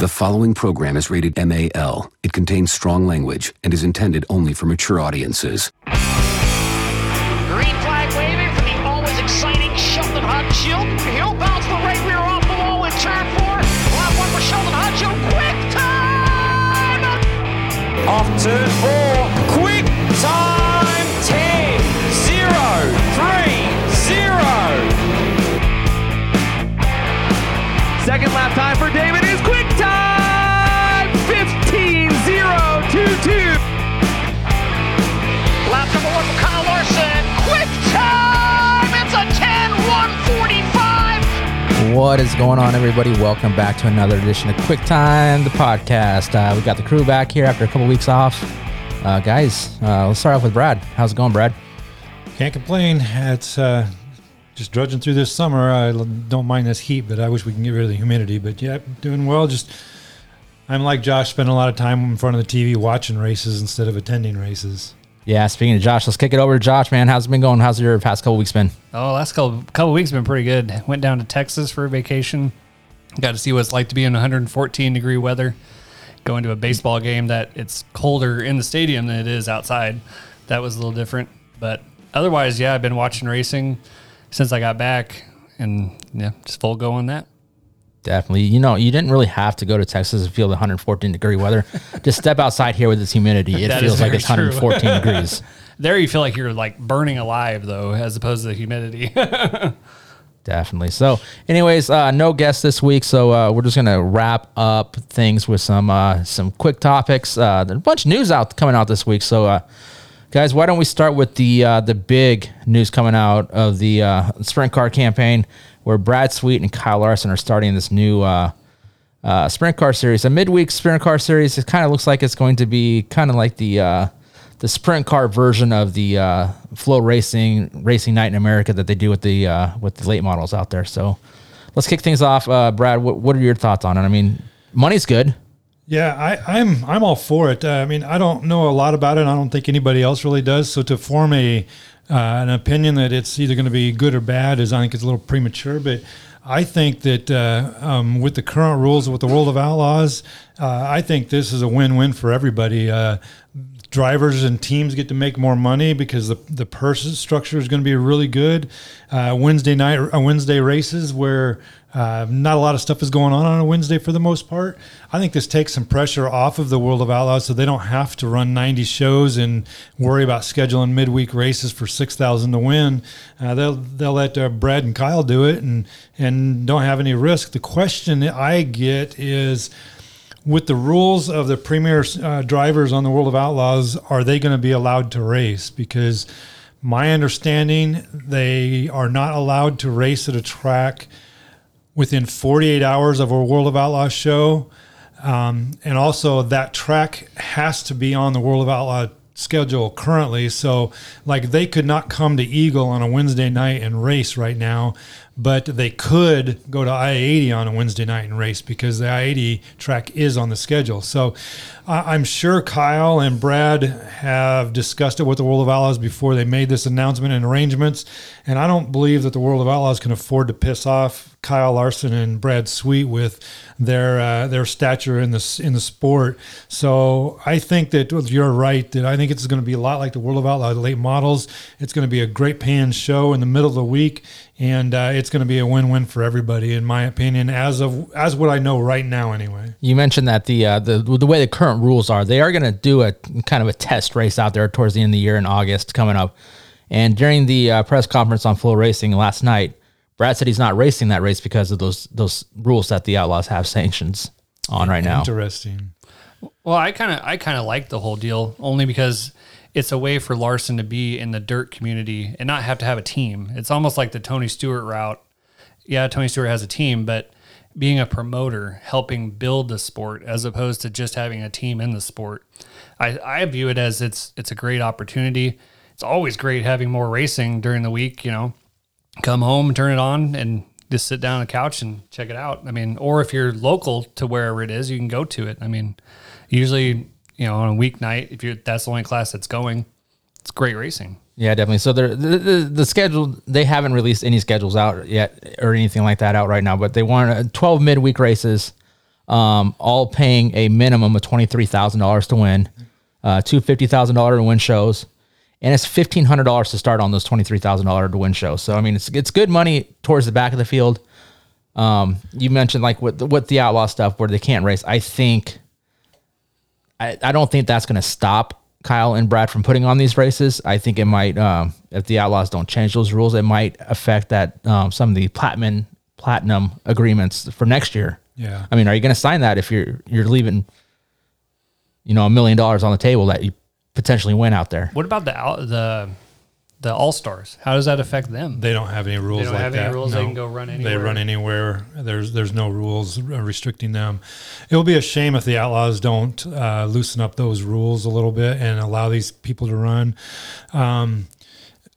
The following program is rated MAL. It contains strong language and is intended only for mature audiences. Green flag waving for the always exciting Sheldon Hutchill. He'll bounce the right rear off the wall in turn four. Lap one for Sheldon Hutchill. Quick time! Off turn four. Quick time 10 0 3 0. Second lap What is going on, everybody? Welcome back to another edition of Quick Time, the podcast. Uh, we got the crew back here after a couple weeks off. Uh, guys, uh, let's start off with Brad. How's it going, Brad? Can't complain. It's uh, just drudging through this summer. I don't mind this heat, but I wish we can get rid of the humidity. But yeah, doing well. Just I'm like Josh, spending a lot of time in front of the TV watching races instead of attending races. Yeah, speaking of Josh, let's kick it over to Josh, man. How's it been going? How's your past couple weeks been? Oh, last couple couple weeks been pretty good. Went down to Texas for a vacation. Got to see what it's like to be in 114 degree weather. Going to a baseball game that it's colder in the stadium than it is outside. That was a little different. But otherwise, yeah, I've been watching racing since I got back, and yeah, just full go on that. Definitely. You know, you didn't really have to go to Texas to feel the 114 degree weather. Just step outside here with this humidity. It feels like it's 114 degrees. There, you feel like you're like burning alive though, as opposed to the humidity. Definitely. So, anyways, uh, no guests this week, so uh, we're just gonna wrap up things with some uh, some quick topics. Uh, there's a bunch of news out coming out this week. So, uh, guys, why don't we start with the uh, the big news coming out of the uh, sprint car campaign, where Brad Sweet and Kyle Larson are starting this new uh, uh, sprint car series, a midweek sprint car series. It kind of looks like it's going to be kind of like the uh, the sprint car version of the uh, FloRacing Racing Night in America that they do with the uh, with the late models out there. So let's kick things off, uh, Brad. What, what are your thoughts on it? I mean, money's good. Yeah, I, I'm I'm all for it. I mean, I don't know a lot about it. I don't think anybody else really does. So to form a uh, an opinion that it's either going to be good or bad is I think it's a little premature. But I think that uh, um, with the current rules with the World of Outlaws, uh, I think this is a win-win for everybody. Uh, drivers and teams get to make more money because the the purse structure is going to be really good. Uh, Wednesday night, uh, Wednesday races where uh, not a lot of stuff is going on on a Wednesday for the most part. I think this takes some pressure off of the World of Outlaws, so they don't have to run 90 shows and worry about scheduling midweek races for 6,000 to win. Uh, they'll they'll let uh, Brad and Kyle do it and and don't have any risk. The question that I get is with the rules of the premier uh, drivers on the World of Outlaws, are they going to be allowed to race? Because my understanding, they are not allowed to race at a track within 48 hours of a World of Outlaws show. Um, and also, that track has to be on the World of Outlaw schedule currently. So, like, they could not come to Eagle on a Wednesday night and race right now, but they could go to I 80 on a Wednesday night and race because the I 80 track is on the schedule. So, I'm sure Kyle and Brad have discussed it with the World of Outlaws before they made this announcement and arrangements. And I don't believe that the World of Outlaws can afford to piss off Kyle Larson and Brad Sweet with their uh, their stature in the in the sport. So I think that you're right. That I think it's going to be a lot like the World of Outlaws late models. It's going to be a great paying show in the middle of the week, and uh, it's going to be a win-win for everybody, in my opinion. As of as what I know right now, anyway. You mentioned that the uh, the the way the current rules are, they are going to do a kind of a test race out there towards the end of the year in August coming up. And during the uh, press conference on FloRacing last night, Brad said he's not racing that race because of those those rules that the Outlaws have sanctions on right now. Interesting. Well, I kind of I kind of like the whole deal only because it's a way for Larson to be in the dirt community and not have to have a team. It's almost like the Tony Stewart route. Yeah, Tony Stewart has a team, but being a promoter, helping build the sport as opposed to just having a team in the sport. I, I view it as it's it's a great opportunity. It's always great having more racing during the week, you know. Come home, turn it on and just sit down on the couch and check it out. I mean, or if you're local to wherever it is, you can go to it. I mean, usually, you know, on a weeknight, if you're that's the only class that's going, it's great racing. Yeah, definitely. So the, the the schedule they haven't released any schedules out yet or anything like that out right now, but they want uh, 12 midweek races, um, all paying a minimum of twenty three thousand dollars to win, uh, two fifty thousand dollar to win shows, and it's fifteen hundred dollars to start on those twenty three thousand dollar to win shows. So I mean, it's it's good money towards the back of the field. Um, you mentioned like with with the outlaw stuff where they can't race. I think I, I don't think that's going to stop Kyle and Brad from putting on these races. I think it might, um, if the Outlaws don't change those rules, it might affect that um, some of the platinum platinum agreements for next year. Yeah. I mean, are you going to sign that if you're you're leaving, you know, a million dollars on the table that you potentially win out there? What about the the the all stars? How does that affect them? They don't have any rules don't like have any that. rules. They can go run anywhere. They run anywhere. There's there's no rules restricting them. It will be a shame if the Outlaws don't uh, loosen up those rules a little bit and allow these people to run. Um,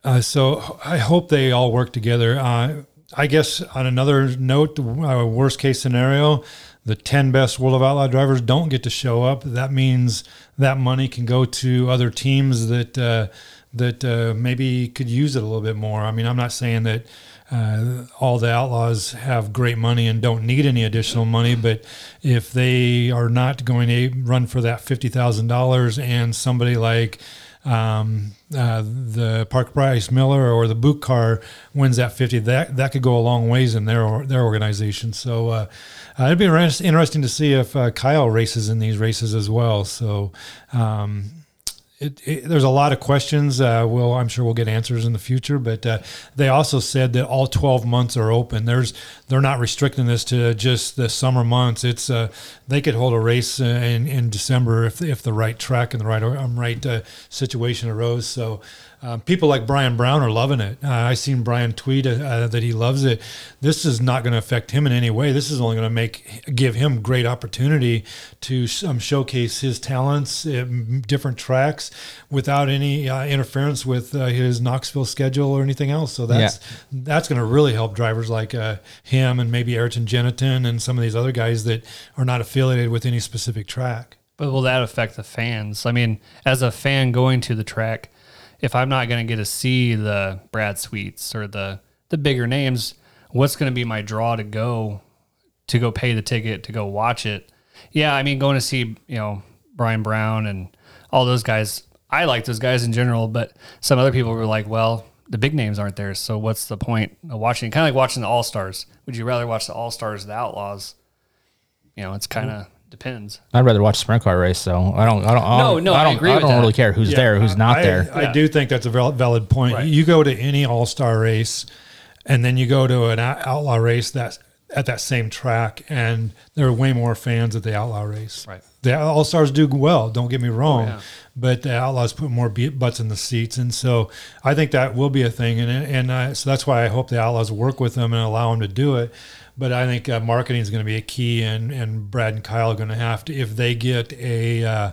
uh, so I hope they all work together. Uh, I guess on another note, uh, worst case scenario, the 10 best World of Outlaw drivers don't get to show up. That means that money can go to other teams that uh, that uh, maybe could use it a little bit more. I mean, I'm not saying that uh, all the outlaws have great money and don't need any additional money, but if they are not going to run for that fifty thousand dollars, and somebody like um, uh, the Park Bryce Miller or the Boot Car wins that fifty, that that could go a long ways in their their organization. So uh, uh, it'd be interesting to see if uh, Kyle races in these races as well. So. Um, it, it, there's a lot of questions. Uh, well, I'm sure we'll get answers in the future, but uh, they also said that all 12 months are open. There's they're not restricting this to just the summer months. It's uh, they could hold a race uh, in, in December if, if the right track and the right um, right uh, situation arose. So. Um, people like Brian Brown are loving it. Uh, I seen Brian tweet uh, that he loves it. This is not going to affect him in any way. This is only going to make give him great opportunity to um, showcase his talents at different tracks without any uh, interference with uh, his Knoxville schedule or anything else. So that's that's going to really help drivers like uh, him and maybe Ayrton Gennetten and some of these other guys that are not affiliated with any specific track. But will that affect the fans? I mean, as a fan going to the track, if I'm not going to get to see the Brad Sweets or the the bigger names, what's going to be my draw to go to go pay the ticket to go watch it? Yeah, I mean, going to see you know Brian Brown and all those guys. I like those guys in general, but some other people were like, well. The big names aren't there, so what's the point of watching? Kind of like watching the All Stars. Would you rather watch the All Stars, the Outlaws? You know, it's kind of depends. I'd rather watch a sprint car race, so I don't. I don't. I No, don't, no, I I don't. agree I don't that. really care who's Yeah, there, who's not I, there. I do think that's a val- valid point. Right. You go to any All Star race, and then you go to an outlaw race that's at that same track, and there are way more fans at the outlaw race. Right. The All Stars do well. Don't get me wrong, yeah. but the Outlaws put more butts in the seats, and so I think that will be a thing. And and uh, so that's why I hope the Outlaws work with them and allow them to do it. But I think uh, marketing is going to be a key, and and Brad and Kyle are going to have to if they get a. Uh,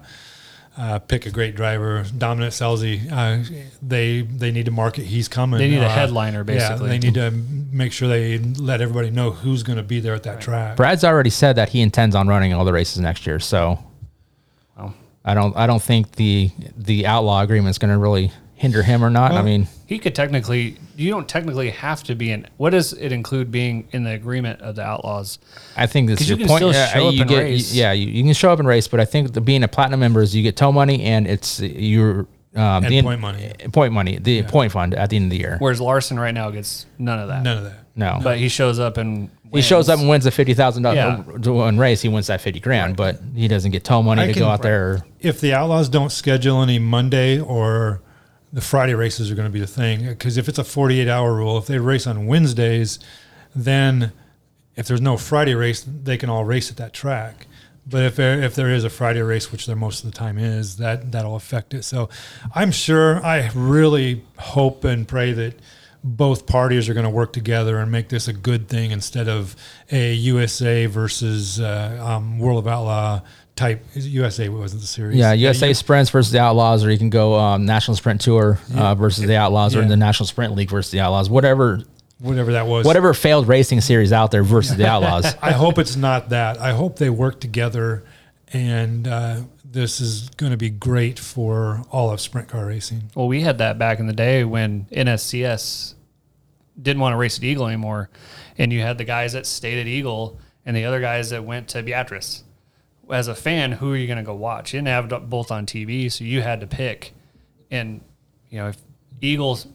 uh, pick a great driver, Dominic Scelzi. Uh, they they need to market. He's coming. They need a Uh, headliner, Yeah, basically. they need to make sure they let everybody know who's going to be there at that track. Brad's already said that he intends on running all the races next year, so Wow. I don't. I don't think the the outlaw agreement is going to really hinder him or not. I mean, He could technically, you don't technically have to be in. What does it include being in the agreement of the Outlaws? I think this 'Cause is you your can point. still Yeah, show up you and get, race. Yeah, you, you can show up and race, but I think the, being a platinum member is you get tow money and it's your um, And the point money. point money, the point fund at the end of the year. Whereas Larson right now gets none of that. None of that. No, But he shows up and he shows up and wins a fifty thousand Yeah. dollars race. He wins that fifty grand, but he doesn't get tow money I to can- go out there. if the Outlaws don't schedule any Monday or the Friday races are going to be the thing because if it's a 48 hour rule, if they race on Wednesdays, then if there's no Friday race, they can all race at that track. But if there, if there is a Friday race, which there most of the time is, that that'll affect it. So I'm sure, I really hope and pray that both parties are going to work together and make this a good thing instead of a USA versus uh, um, World of Outlaw type. USA wasn't the series. Yeah, USA you- sprints versus the Outlaws, or you can go um, National Sprint Tour uh, versus the Outlaws, or Yeah. the National Sprint League versus the Outlaws. Whatever, whatever that was. whatever failed racing series out there versus the Outlaws. I hope it's not that. I hope they work together, and uh, this is going to be great for all of sprint car racing. Well, we had that back in the day when NSCS didn't want to race at Eagle anymore, and you had the guys that stayed at Eagle and the other guys that went to Beatrice. As a fan, who are you going to go watch? You didn't have both on TV, so you had to pick. And you know, if Eagles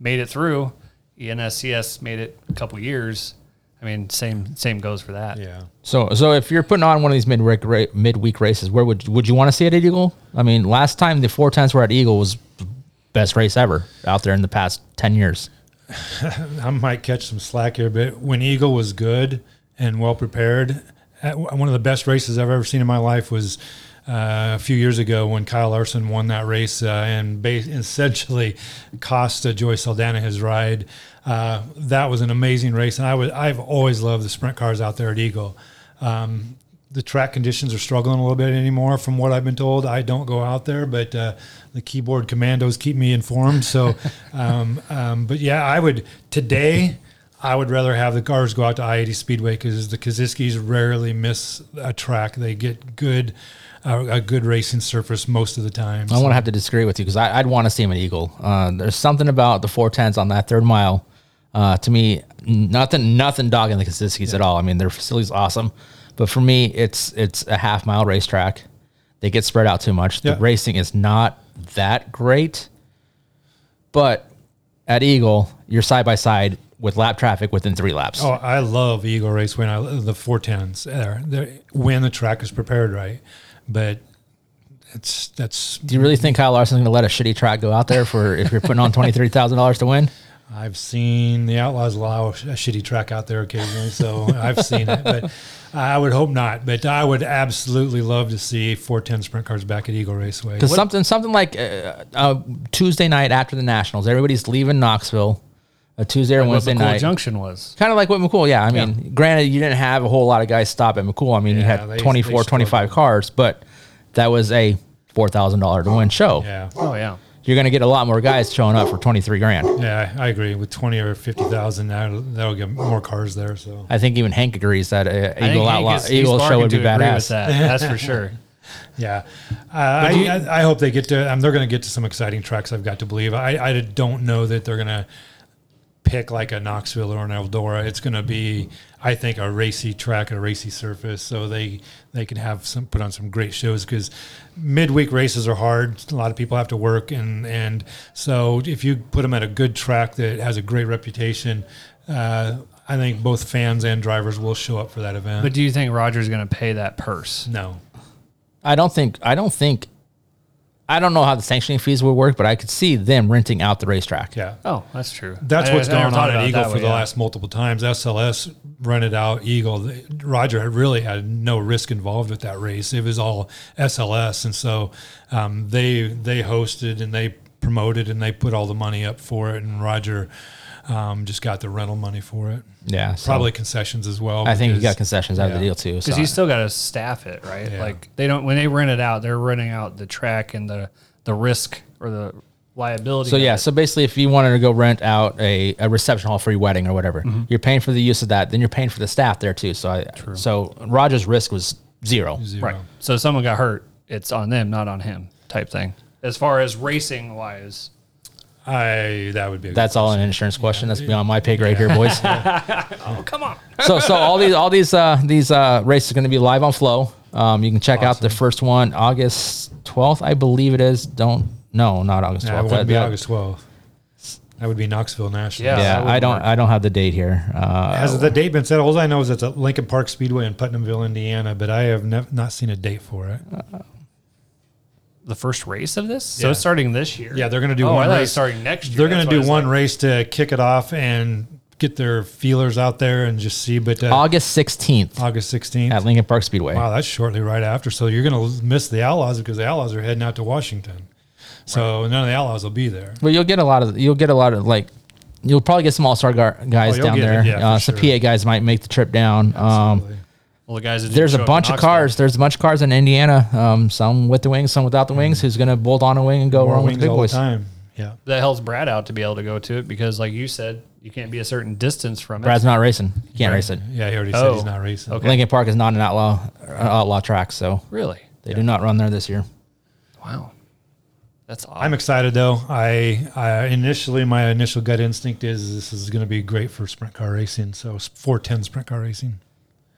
made it through, E ENSCS made it a couple years. I mean, same same goes for that. Yeah. So, so if you're putting on one of these midweek ra- midweek races, where would would you want to see it at Eagle? I mean, last time the four four tens were at Eagle was the best race ever out there in the past ten years. I might catch some slack here, but when Eagle was good and well prepared, at- one of the best races I've ever seen in my life was uh, a few years ago when Kyle Larson won that race uh, and ba- essentially cost uh, Joey Saldana his ride. Uh, that was an amazing race, and I would I've always loved the sprint cars out there at Eagle. Um, the track conditions are struggling a little bit anymore, from what I've been told. I don't go out there, but uh, the keyboard commandos keep me informed. So, um, um, but yeah, I would today. I would rather have the cars go out to I eighty Speedway because the Kosiskis rarely miss a track. They get good, uh, a good racing surface most of the time. I want to have to disagree with you because I'd want to see him at Eagle. Uh, there's something about the four tens on that third mile. Uh, to me, nothing, nothing dogging the Kosiskis at all. I mean, their facility's awesome, but for me, it's it's a half mile racetrack. They get spread out too much. The Yeah. racing is not that great, but at Eagle, you're side by side with lap traffic within three laps. Oh, I love Eagle Race when I the four tens there. They're- When the track is prepared right, but it's that's Do you really think Kyle Larson's going to let a shitty track go out there for if you're putting on twenty three thousand dollars to win? I've seen the Outlaws allow a shitty track out there occasionally, so I've seen it, but I would hope not. But I would absolutely love to see 410 sprint cars back at Eagle Raceway. Because something something like uh, uh, Tuesday night after the Nationals, everybody's leaving Knoxville. A Tuesday or What Wednesday McCool night, Junction was. kind of like what McCool. Yeah, I mean, granted, you didn't have a whole lot of guys stop at McCool. I mean, you had they- 24, they 25 cars, but that was a four thousand dollar to win show. yeah, Oh yeah. You're going to get a lot more guys showing up for twenty three grand. yeah, I agree. With 20 or 50,000, that'll, that'll get more cars there. So I think even Hank agrees that uh, I Eagle Outlaw is- Eagle show barking would be to agree with badass. That. That's for sure. yeah, uh, I, I, I hope they get to. Um, they're going to get to some exciting tracks. I've got to believe. I, I don't know that they're going to pick like a Knoxville or an Eldora. It's going to be, I think, a racy track, a racy surface, so they they can have some put on some great shows because midweek races are hard. A lot of people have to work, and and so if you put them at a good track that has a great reputation. Uh, I think both fans and drivers will show up for that event. But do you think Roger's going to pay that purse? no, I don't think I don't think I don't know how the sanctioning fees would work, but I could see them renting out the racetrack. yeah, Oh, that's true. That's I- what's I never gone on at Eagle that for way, the yeah. last multiple times. SLS rented out Eagle. Roger had really had no risk involved with that race. It was all SLS, and so um, they they hosted and they promoted and they put all the money up for it. And Roger um, just got the rental money for it. Yeah, so Probably concessions as well. I think he got concessions out of the deal too. Because so- you still got to staff it, right? Yeah. Like they don't when they rent it out, they're renting out the track and the the risk or the liability. So yeah, it. so basically, if you wanted to go rent out a, a reception hall for your wedding or whatever, Mm-hmm. you're paying for the use of that. Then you're paying for the staff there too. So I, so Roger's risk was zero. Zero. right. So if someone got hurt, it's on them, not on him, type thing. As far as racing wise, I that would be. A That's all an insurance question. That's beyond my pay grade here, boys. oh come on, so so all these all these uh, these uh, races are going to be live on Flo. Um, you can check out the first one August 12th, I believe it is. Don't no, not August 12th. Yeah, it wouldn't That'd be be- August twelfth. That would be Knoxville National. Yeah. Yeah, I don't work. I don't have the date here. Uh, Has the date been set? All I know is it's at Lincoln Park Speedway in Putnamville, Indiana, but I have nev- not seen a date for it. The first race of this. So Yeah. it's starting this year. Yeah, they're going to do Oh, I one thought it was race. starting next year. They're going That's to why I do was one like- race to kick it off and get their feelers out there and just see. But uh, August 16th August 16th. at Lincoln Park Speedway. Wow, that's shortly right after. So you're going to miss the Outlaws because the Outlaws are heading out to Washington. So none of the Outlaws will be there. Well, you'll get a lot of you'll get a lot of like you'll probably get some all star guys Oh, you'll down get it, there. yeah, uh, for some sure. PA guys might make the trip down. Um, Absolutely. Well, the guys. That there's a bunch of cars. There's a bunch of cars in Indiana. Um, some with the wings, some without the wings. Who's going to bolt on a wing and go More wrong with the wings big all the boys? time. Yeah. That helps Brad out to be able to go to it because, like you said, you can't be a certain distance from it. Brad's not racing. He can't race it. Yeah, he already said Oh, he's not racing. okay. Lincoln Park is not an outlaw uh, outlaw track, so really? they do not run there this year. Wow, that's odd. I'm excited though. I, I initially my initial gut instinct is this is going to be great for sprint car racing. So 410 sprint car racing.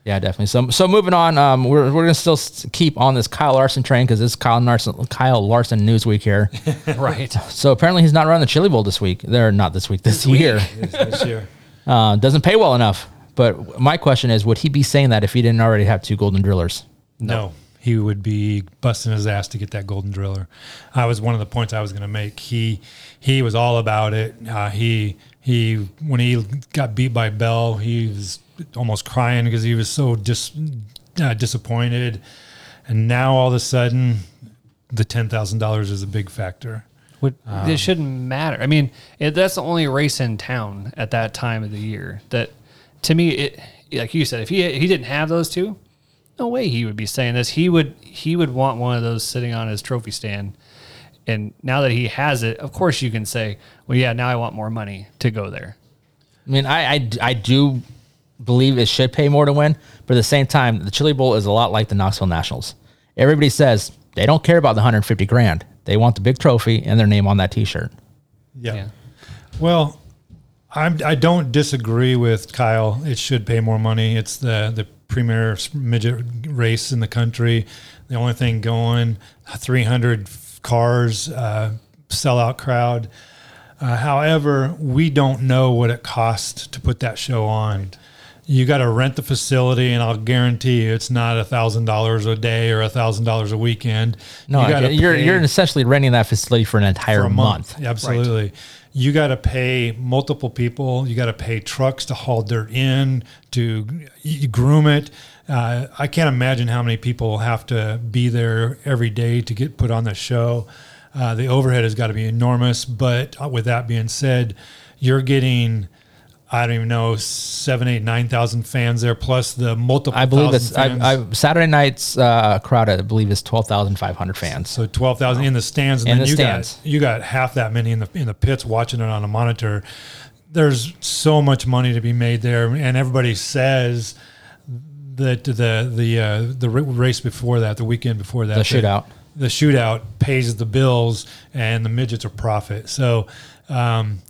Yeah, definitely. So, so moving on, um, we're, we're gonna still keep on this Kyle Larson train because it's Kyle Larson Kyle Larson news week here. right. so apparently he's not running the Chili Bowl this week. They're not this week. This, year this year. uh, doesn't pay well enough. But my question is, would he be saying that if he didn't already have two golden drillers? No, he would be busting his ass to get that golden driller. I was one of the points I was going to make. He he was all about it. Uh, he he when he got beat by Bell, he was almost crying because he was so dis, uh, disappointed. And now all of a sudden, the ten thousand dollars is a big factor. Would, Um, it shouldn't matter. I mean, it, that's the only race in town at that time of the year. That, to me, it like you said, if he he didn't have those two, no way he would be saying this. He would he would want one of those sitting on his trophy stand. And now that he has it, of course you can say, well, yeah, now I want more money to go there. I mean, I, I, I do believe it should pay more to win, but at the same time, the Chili Bowl is a lot like the Knoxville Nationals. Everybody says they don't care about the 150 grand. They want the big trophy and their name on that T-shirt. Yeah. Yeah. Well, I'm, I don't disagree with Kyle. It should pay more money. It's the the premier midget race in the country. The only thing going, 300 cars, uh, sellout crowd. Uh, however, we don't know what it costs to put that show on. You got to rent the facility, and I'll guarantee you, it's not a thousand dollars a day or a thousand dollars a weekend. No, you gotta you're you're essentially renting that facility for an entire for a month. Absolutely. You got to pay multiple people. You got to pay trucks to haul dirt in to groom it. Uh, I can't imagine how many people have to be there every day to get put on the show. Uh, the overhead has got to be enormous. But with that being said, you're getting. I don't even know seven, eight, nine thousand fans there, plus the multiple. I believe thousand it's I. I, Saturday night's uh, crowd. I believe is 12,500 fans. So twelve thousand in the stands, and In then the you stands. got you got half that many in the in the pits watching it on a monitor. There's so much money to be made there, and everybody says that the the uh, the race before that, the weekend before that, The shootout. the shootout pays the bills, and the midgets are profit. So. Um,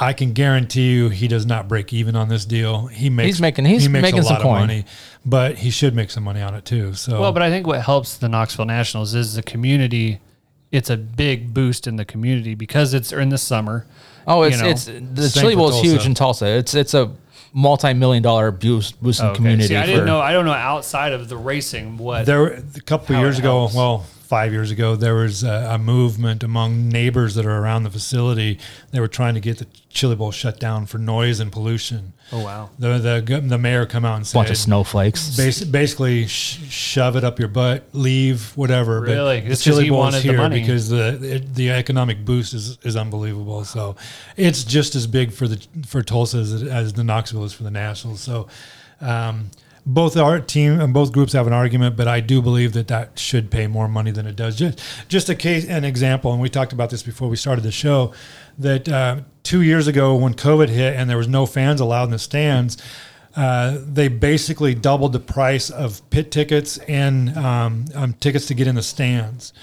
I can guarantee you, he does not break even on this deal. He makes he's making- he's he makes making a some lot coin. of money, but he should make some money on it too. So Well, but I think what helps the Knoxville Nationals is the community. It's a big boost in the community because it's in the summer. Oh, it's you know. it's the Chili Bowl is huge in Tulsa. It's it's a multi-million dollar boost boost in Okay. community. See, I didn't know. I don't know outside of the racing what. There, a couple of years ago, helps. well, five years ago, there was a, a movement among neighbors that are around the facility. They were trying to get the Chili Bowl shut down for noise and pollution. oh wow. The the the mayor come out and said, bunch of snowflakes. bas- basically sh- shove it up your butt, leave, whatever. Really? But the Chili he Bowl wanted is the here money. because the it, the economic boost is, is unbelievable. So it's just as big for the for Tulsa as, as the Knoxville is for the Nationals. So. Um, both our team and both groups have an argument, but I do believe that that should pay more money than it does. Just, just a case, an example, and we talked about this before we started the show. That uh, two years ago, when COVID hit and there was no fans allowed in the stands, uh, they basically doubled the price of pit tickets and um, um, tickets to get in the stands.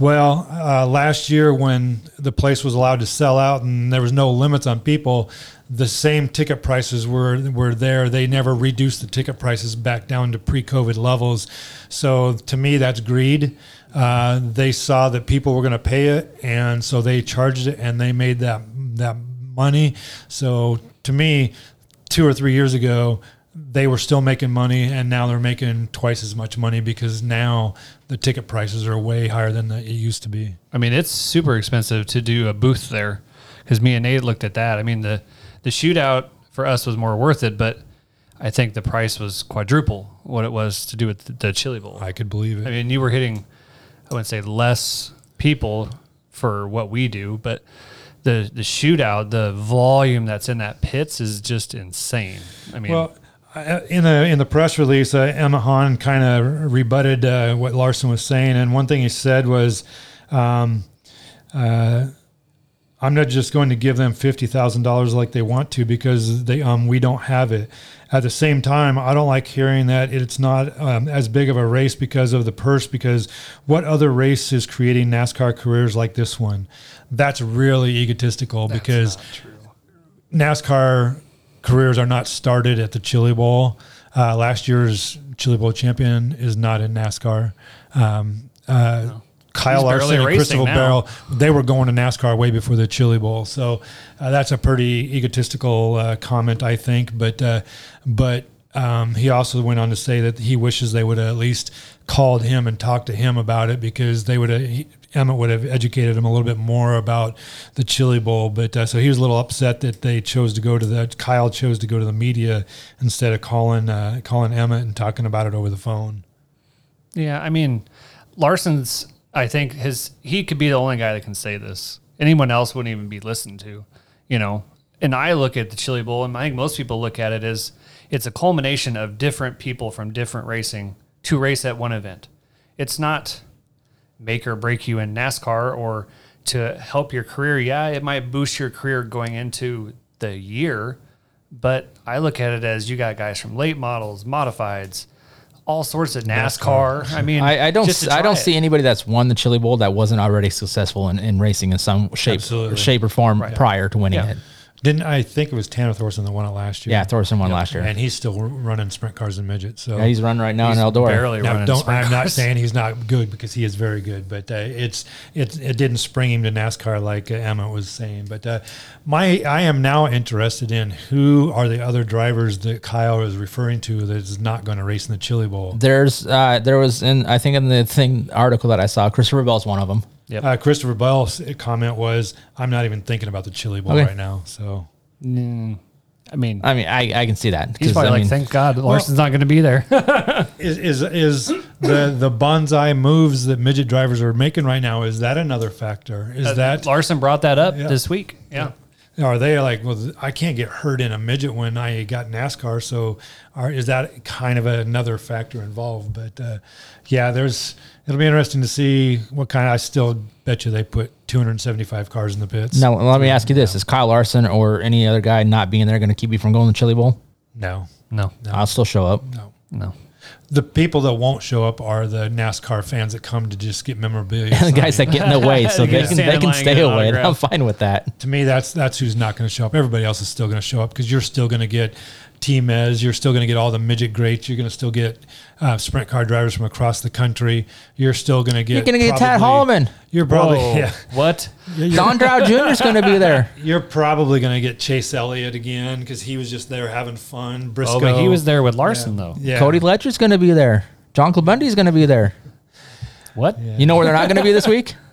Well, uh, last year when the place was allowed to sell out and there was no limits on people, the same ticket prices were were there. They never reduced the ticket prices back down to pre-COVID levels. So to me, that's greed. Uh, they saw that people were going to pay it, and so they charged it, and they made that that money. So to me, two or three years ago, they were still making money, and now they're making twice as much money because now the ticket prices are way higher than it used to be. I mean, it's super expensive to do a booth there because me and Nate looked at that. I mean, the the shootout for us was more worth it, but I think the price was quadruple what it was to do with the, Chili Bowl. I could believe it. I mean, you were hitting, I wouldn't say less people for what we do, but the the shootout, the volume that's in that pits is just insane. I mean, Well, in the in the press release, uh, Emmett Hahn kind of rebutted uh, what Larson was saying, and one thing he said was, um, uh, "I'm not just going to give them fifty thousand dollars like they want to because they um we don't have it." At the same time, I don't like hearing that it's not um, as big of a race because of the purse. Because what other race is creating NASCAR careers like this one? That's really egotistical. because NASCAR careers are not started at the Chili Bowl. Uh, last year's Chili Bowl champion is not in NASCAR. Um, uh, Kyle Larson and Christopher now. Barrel, they were going to NASCAR way before the Chili Bowl. So uh, that's a pretty egotistical uh, comment, I think. But uh, but um, he also went on to say that he wishes they would have at least called him and talked to him about it because they would have. Emmett would have educated him a little bit more about the Chili Bowl, but uh, so he was a little upset that they chose to go to the Kyle chose to go to the media instead of calling uh, calling Emmett and talking about it over the phone. Yeah, I mean, Larson's. I think his he could be the only guy that can say this. Anyone else wouldn't even be listened to, you know. And I look at the Chili Bowl, and I think most people look at it as it's a culmination of different people from different racing to race at one event. It's not make or break you in NASCAR or to help your career. Yeah, it might boost your career going into the year, but I look at it as you got guys from late models, modifieds, all sorts of NASCAR. I mean, I, I don't I don't it. see anybody that's won the Chili Bowl that wasn't already successful in, in racing in some shape Absolutely. shape or form prior to winning Yeah. it. Didn't I think it was Tanner Thorson that won it last year? Yeah, Thorson won last year. and he's still running sprint cars and midgets. So Yeah, he's running right now He's in Eldora. barely Now, running don't, sprint I'm not saying he's not good because he is very good, but uh, it's it, it didn't spring him to NASCAR like uh, Emmett was saying. But uh, my I am now interested in who are the other drivers that Kyle is referring to that is not going to race in the Chili Bowl. There's uh, there was in I think in the thing article that I saw, Christopher Bell's one of them. Yep. Uh, Christopher Bell's comment was, "I'm not even thinking about the Chili Bowl Okay. right now." So I mean, I mean, I, I can see that. he's 'cause, probably I like, mean, thank God Larson's not going to be there. is is is the the banzai moves that midget drivers are making right now? Is that another factor? Is that Larson brought that up Yeah. this week? Yeah. Are they like, well, I can't get hurt in a midget when I got NASCAR? So, are, is that kind of another factor involved? But uh, yeah, there's. It'll be interesting to see what kind. Of, I still bet you they put 275 cars in the pits. now let me ask you this: Is Kyle Larson or any other guy not being there going to keep you from going to the Chili Bowl? no, No, I'll still show up. no. no. The people that won't show up are the NASCAR fans that come to just get memorabilia. and the guys that get in the way, so They're they gonna can they can stay get an away. I'm fine with that. to me, that's that's who's not going to show up. Everybody else is still going to show up because you're still going to get Team is. You're still going to get all the midget greats. You're going to still get uh, sprint car drivers from across the country. You're still going to get. You're going to get Tad probably- Holloman. You're probably Whoa. yeah. What? Don Drow Jr. is going to be there. You're probably going to get Chase Elliott again because he was just there having fun. Briscoe. Oh, but he was there with Larson though. Yeah. Cody Ledger's going to be there. John Clemente's going to be there. What? You know where they're not going to be this week?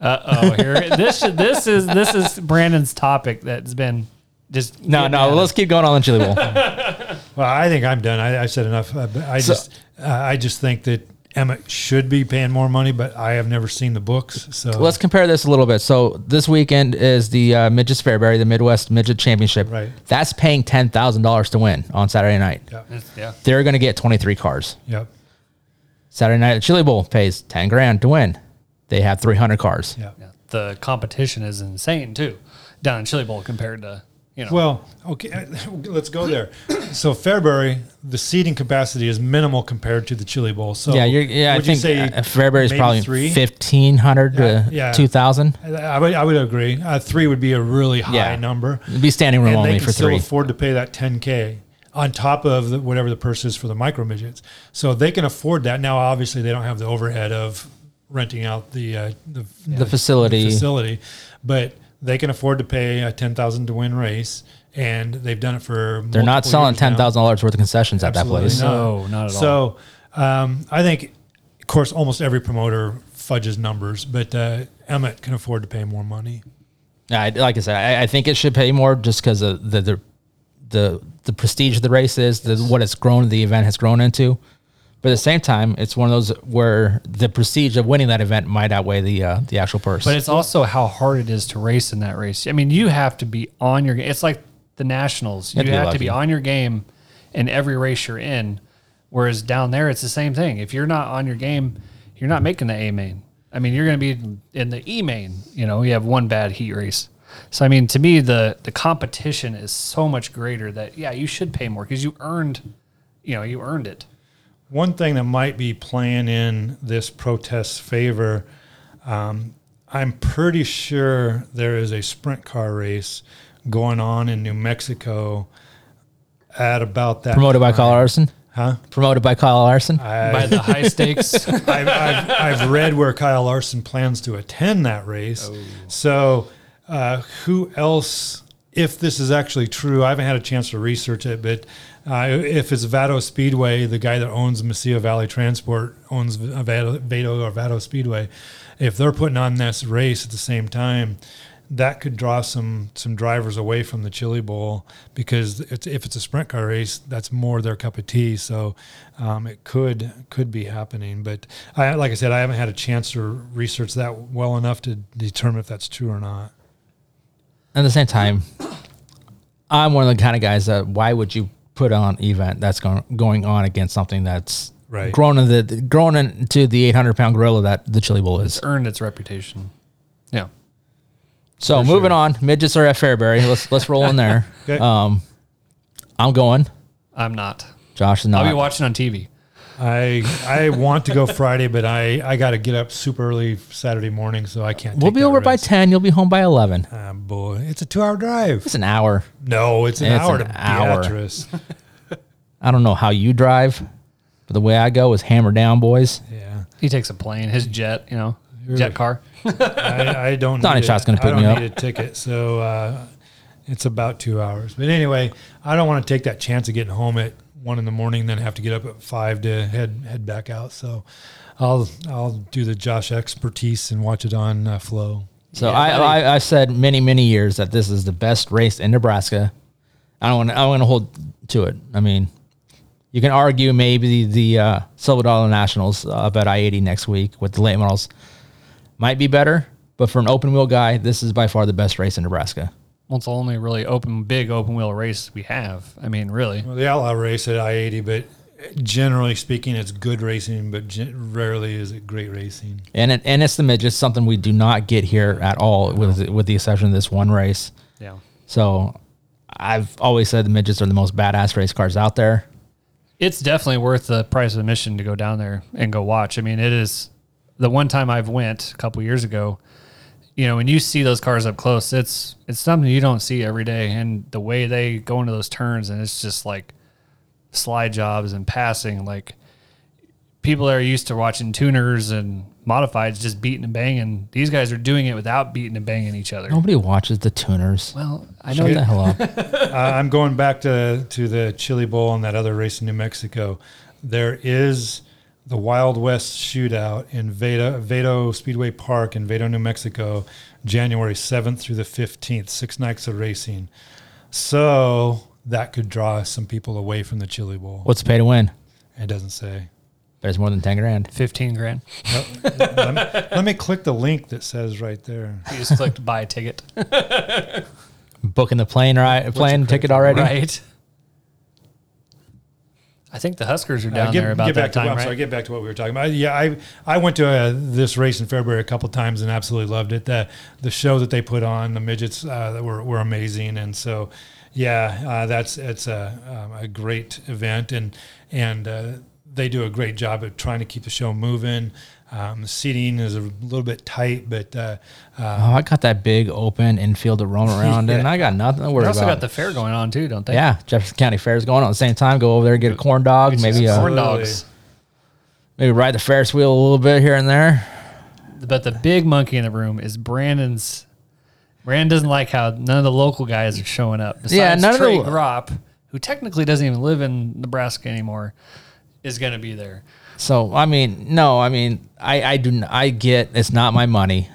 Uh oh. Here, this this is this is Brandon's topic that's been just No, getting no. at Let's keep going on the Chili Bowl. Well, I think I'm done. I, I said enough. Uh, but I So- just, uh, I just think that Emmett should be paying more money, but I have never seen the books. So Let's compare this a little bit. So this weekend is the uh, Midgets Fairbury, the Midwest Midget Championship. Right. That's paying ten thousand dollars to win on Saturday night. Yeah. Yeah. They're going to get twenty three cars. Yep. Saturday night at Chili Bowl pays ten grand to win. They have three hundred cars. Yeah. Yeah. The competition is insane too, down in Chili Bowl compared to you know. Well, okay, uh, let's go there. So Fairbury, the seating capacity is minimal compared to the Chili Bowl. So Yeah, you're, yeah. I you think say uh, Fairbury's maybe probably three. fifteen hundred Yeah, to yeah. two thousand. I would, I would agree. Uh, three would be a really high Yeah. number. It'd be standing room and only they can for still three. afford to pay that 10k on top of the, whatever the purse is for the micro midgets. So they can afford that. Now, obviously, they don't have the overhead of renting out the uh, the, The facility. facility, but they can afford to pay a 10,000 to win race, and they've done it for. They're not selling years ten thousand dollars worth of concessions at that place. not. No, not at all. So um, I think, of course, almost every promoter fudges numbers, but uh, Emmett can afford to pay more money. Yeah, I, like I said, I, I think it should pay more just because of the, the the the prestige of the race is the, what it's grown. The event has grown into, but at the same time, it's one of those where the prestige of winning that event might outweigh the uh, the actual purse. But it's also how hard it is to race in that race. I mean, you have to be on your game. It's like the Nationals. You have to be have to be on your game in every race you're in. Whereas down there, it's the same thing. If you're not on your game, you're not making the A main. I mean, you're going to be in the E main. You know, you have one bad heat race. So I mean, to me, the the competition is so much greater that yeah, you should pay more because you earned, you know, you earned it. One thing that might be playing in this protest's favor, um, I'm pretty sure there is a sprint car race going on in New Mexico at about that promoted by. Kyle Larson. Huh? Promoted by Kyle Larson. by the high stakes. I've, I've, I've read where Kyle Larson plans to attend that race. So, uh, who else, if this is actually true, I haven't had a chance to research it, but uh, if it's Vado Speedway, the guy that owns Mesilla Valley Transport owns Vado, Vado or Vado Speedway, if they're putting on this race at the same time, that could draw some some drivers away from the Chili Bowl because it's, if it's a sprint car race, that's more their cup of tea. So um, it could could be happening. But I, like I said, I haven't had a chance to research that well enough to determine if that's true or not. At the same time, I'm one of the kind of guys that why would you put on event that's going going on against something that's Right. grown into the grown into the 800 pound gorilla that the Chili Bowl is. earned its reputation. Yeah. So moving on, midgets are at Fairbury. Let's let's roll in there. Okay. Um, I'm going. I'm not. Josh is not. I'll be watching on TV. I I want to go Friday, but I, I got to get up super early Saturday morning, so I can't. We'll take be that over by risk. 10. You'll be home by 11. Ah, boy, it's a two-hour drive. It's an hour. No, it's an It's hour an to hour. Beatrice. I don't know how you drive, but the way I go is hammer down, boys. yeah. He takes a plane, his jet, you know, jet car. I, I don't. Donnie need Shot's a- gonna pick I don't me up. need a ticket, so uh, it's about two hours. But anyway, I don't want to take that chance of getting home at one in the morning, then have to get up at five to head head back out. So I'll I'll do the Josh expertise and watch it on uh, Flow. So I, I I said many many years that this is the best race in Nebraska. I don't want I want to hold to it. I mean, you can argue maybe the, the uh, Silver Dollar Nationals uh, up at I eighty next week with the late models might be better, but for an open wheel guy, this is by far the best race in Nebraska. Well, it's the only really open, big open wheel race we have. I mean, really. Well, the Outlaw race at I eighty, but generally speaking, it's good racing, but gen- rarely is it great racing. And it, and it's the midgets, something we do not get here at all, with with the exception of this one race. Yeah. So I've always said the midgets are the most badass race cars out there. It's definitely worth the price of admission to go down there and go watch. I mean, it is the one time I've went a couple years ago. You know, when you see those cars up close, it's it's something you don't see every day, and the way they go into those turns, and it's just like slide jobs and passing. Like people that are used to watching tuners and modifieds just beating and banging. These guys are doing it without beating and banging each other. Nobody watches the tuners. Well, I Shut know the hell up. Uh, I'm going back to to the Chili Bowl and that other race in New Mexico. There is the Wild West Shootout in Vado, Vado Speedway Park in Vado, New Mexico, January 7th through the 15th. Six nights of racing. So that could draw some people away from the Chili Bowl. What's the pay to win? It doesn't say. There's more than ten grand. fifteen grand. let, me, let me click the link that says right there. You just clicked buy a ticket, Booking the plane right plane ticket credit already. right? I think the Huskers are down Uh, get, there about get back that to, time, I'm right? sorry, get back to what we were talking about. Yeah, I I went to uh, this race in February a couple times and absolutely loved it. The the show that they put on, the midgets uh, were were amazing, and so yeah, uh, that's it's a um, a great event, and and uh, they do a great job of trying to keep the show moving. Um, seating is a little bit tight, but uh, uh, Oh, I got that big open infield to roam around in. I got nothing to worry They also about. got the fair going on too, don't they? yeah, Jefferson County Fair is going on at the same time. Go over there, and get a corn dog, maybe uh, corn Absolutely. dogs. maybe ride the Ferris wheel a little bit here and there. But the big monkey in the room is Brandon's. Brandon doesn't like how none of the local guys are showing up. Besides Yeah, none of the- Gropp, who technically doesn't even live in Nebraska anymore, is going to be there. So I mean, no, I mean, I I do I get it's not my money.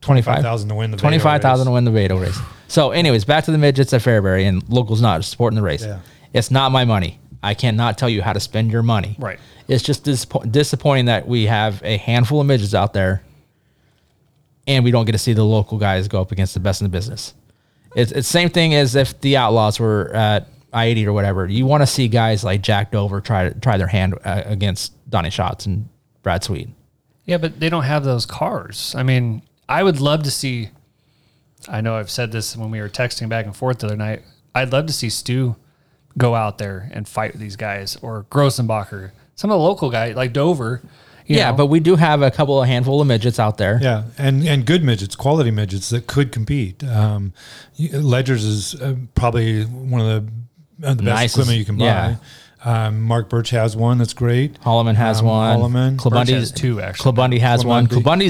Twenty five thousand to win the Twenty five thousand to win the Vado race. So, anyways, back to the midgets at Fairbury and locals not supporting the race. Yeah. It's not my money. I cannot tell you how to spend your money. Right. It's just disappo- disappointing that we have a handful of midgets out there, and we don't get to see the local guys go up against the best in the business. It's it's same thing as if the Outlaws were at I eighty or whatever. You want to see guys like Jack Dover try to try their hand uh, against Donny Schatz and Brad Sweet. Yeah, but they don't have those cars. I mean, I would love to see. I know I've said this when we were texting back and forth the other night. I'd love to see Stu go out there and fight with these guys, or Grossenbacher, some of the local guys like Dover. you yeah, know. but we do have a couple of handful of midgets out there. Yeah, and and good midgets, quality midgets that could compete. Um, Ledgers is uh, probably one of the the best Nicest- equipment you can buy. yeah. Um, Mark Birch has one that's great. Holloman has Um, one. Holloman. Birch Klabundy has two, actually. Klabundy has one. Klabundy.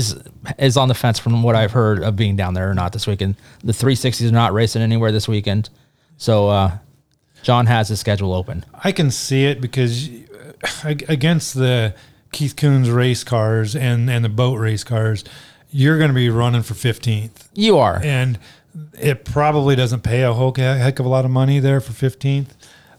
Is on the fence from what I've heard of being down there or not this weekend. The 360s are not racing anywhere this weekend, so uh, John has his schedule open. I can see it because uh, against the Keith Kunz race cars and, and the boat race cars, you're going to be running for 15th. You are. And it probably doesn't pay a whole heck of a lot of money there for 15th.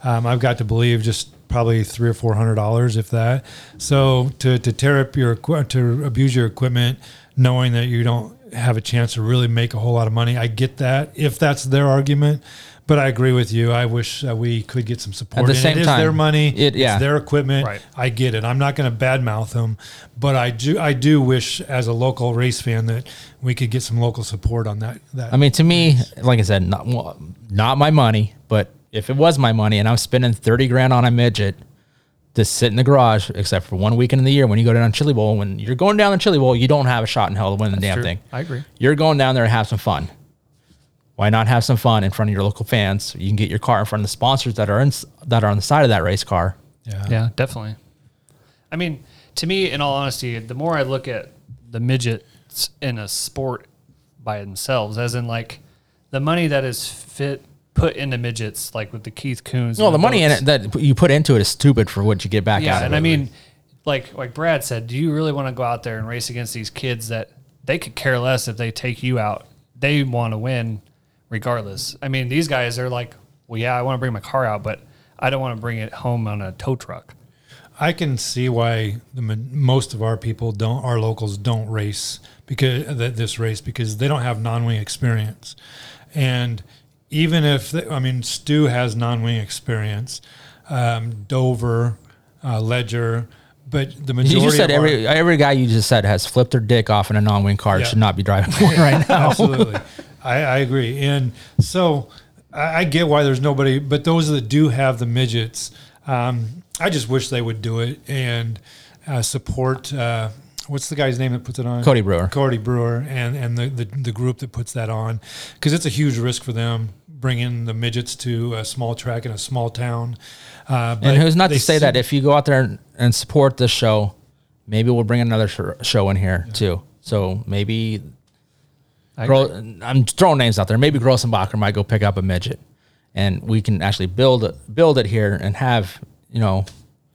Um, I've got to believe just probably three or four hundred dollars, if that. So to, to tear up your to abuse your equipment, knowing that you don't have a chance to really make a whole lot of money, I get that if that's their argument. But I agree with you. I wish uh, we could get some support. At the And same it is time, their money. it- yeah. It's their equipment. Right. I get it. I'm not going to badmouth them, but I do. I do wish, as a local race fan, that we could get some local support on that. That I mean, to me, like I said, not not my money, but if it was my money and I'm spending 30 grand on a midget to sit in the garage, except for one weekend in the year when you go down Chili Bowl, when you're going down the Chili Bowl, you don't have a shot in hell to win the damn true. thing. I agree. You're going down there to have some fun. Why not have some fun in front of your local fans? You can get your car in front of the sponsors that are in, that are on the side of that race car. yeah. Yeah, definitely. I mean, to me, in all honesty, the more I look at the midgets in a sport by themselves, as in like the money that is fit put into midgets, like with the Keith Kunz. Well, and the money in it that you put into it is stupid for what you get back Yeah, out of and it. I mean, like like Brad said, do you really want to go out there and race against these kids that they could care less if they take you out? They want to win regardless. I mean, these guys are like, well, yeah, I want to bring my car out, but I don't want to bring it home on a tow truck. I can see why the most of our people don't, our locals don't race because this race because they don't have non-wing experience, and even if they, I mean Stu has non-wing experience, um, Dover, uh, Ledger, but the majority you just said of our- every every guy you just said has flipped their dick off in a non-wing car Yeah. should not be driving one right now. Absolutely. I, I agree. And so I, I get why there's nobody, but those that do have the midgets, um, I just wish they would do it and uh, support. Uh, what's the guy's name that puts it on? Cody Brewer. Cody Brewer and, and the, the, the group that puts that on because it's a huge risk for them bringing the midgets to a small track in a small town. Uh, but And who's not to say that if you go out there and, and support this show, maybe we'll bring another sh- show in here too. So maybe Gro- I'm throwing names out there. Maybe Grossenbacher might go pick up a midget, and we can actually build it, build it here and have you know.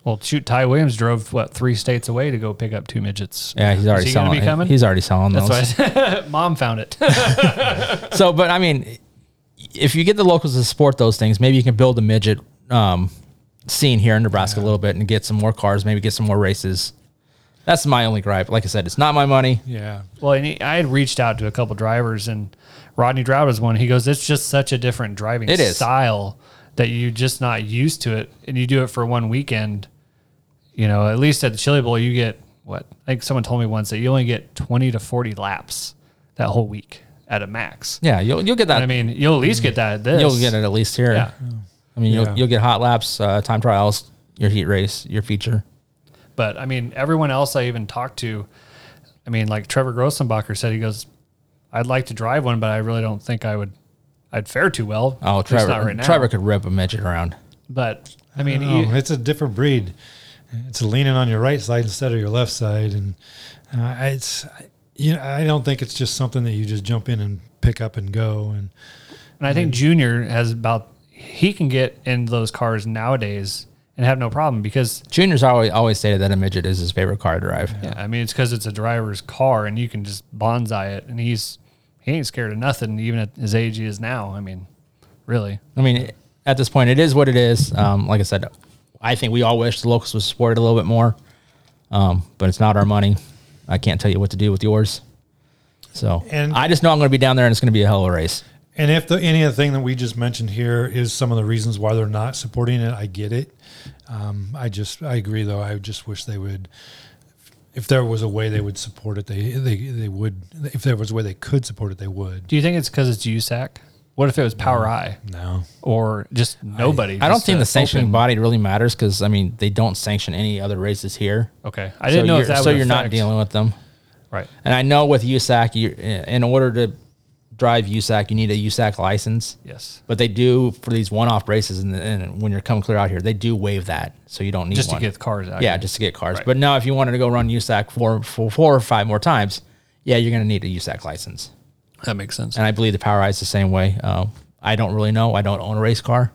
Well, shoot, Ty Williams drove what three states away to go pick up two midgets. Yeah, he's already he selling. coming? He's already selling those. That's why mom found it. so, but I mean, if you get the locals to support those things, maybe you can build a midget um, scene here in Nebraska a little bit and get some more cars, maybe get some more races. That's my only gripe. Like I said, it's not my money. Yeah. well, and he, I had reached out to a couple drivers, and Rodney Drought was one. He goes, "It's just such a different driving It is. style that you're just not used to it, and you do it for one weekend. You know, at least at the Chili Bowl, you get what? I think someone told me once that you only get 20 to 40 laps that whole week at a max. Yeah, you'll you'll get that. I mean, you'll at least get that at this. you'll get it at least here. Yeah. I mean, Yeah. you'll you'll get hot laps, uh, time trials, your heat race, your feature. But I mean, everyone else I even talked to, I mean, like Trevor Grossenbacher said, he goes, "I'd like to drive one, but I really don't think I would. I'd fare too well. Oh, At least Trevor! not right now. Trevor could rip a midget around. But I mean, Oh, he- it's a different breed. It's leaning on your right side instead of your left side, and uh, it's you know I don't think it's just something that you just jump in and pick up and go. And and I think Junior has about he can get in those cars nowadays and have no problem because Junior's always always stated that a midget is his favorite car to drive. yeah, I mean, it's because it's a driver's car and you can just banzai it, and he's he ain't scared of nothing, even at his age he is now. I mean, really. I mean, at this point, it is what it is. Um, like I said, I think we all wish the locals would supported a little bit more, um, but it's not our money. I can't tell you what to do with yours. So, And- I just know I'm going to be down there, and it's going to be a hell of a race. and if the any of the thing that we just mentioned here is some of the reasons why they're not supporting it, I get it. Um, I just I agree though. I just wish they would. If there was a way they would support it, they they they would. If there was a way they could support it, they would. Do you think it's because it's USAC? What if it was POWRi? No. or just nobody? I don't think the sanctioning open- body really matters because I mean they don't sanction any other races here. Okay, I didn't so know you're, if that so would you're not dealing with them. right. And I know with USAC, you in order to drive USAC, you need a USAC license. Yes. But they do for these one-off races, and, and when you're coming clear out here, they do waive that, so you don't need Just to one. get cars out Yeah, here. just to get cars. Right. But now, if you wanted to go run USAC four, four, four or five more times, yeah, you're going to need a USAC license. That makes sense. And I believe the POWRi's the same way. Uh, I don't really know. I don't own a race car,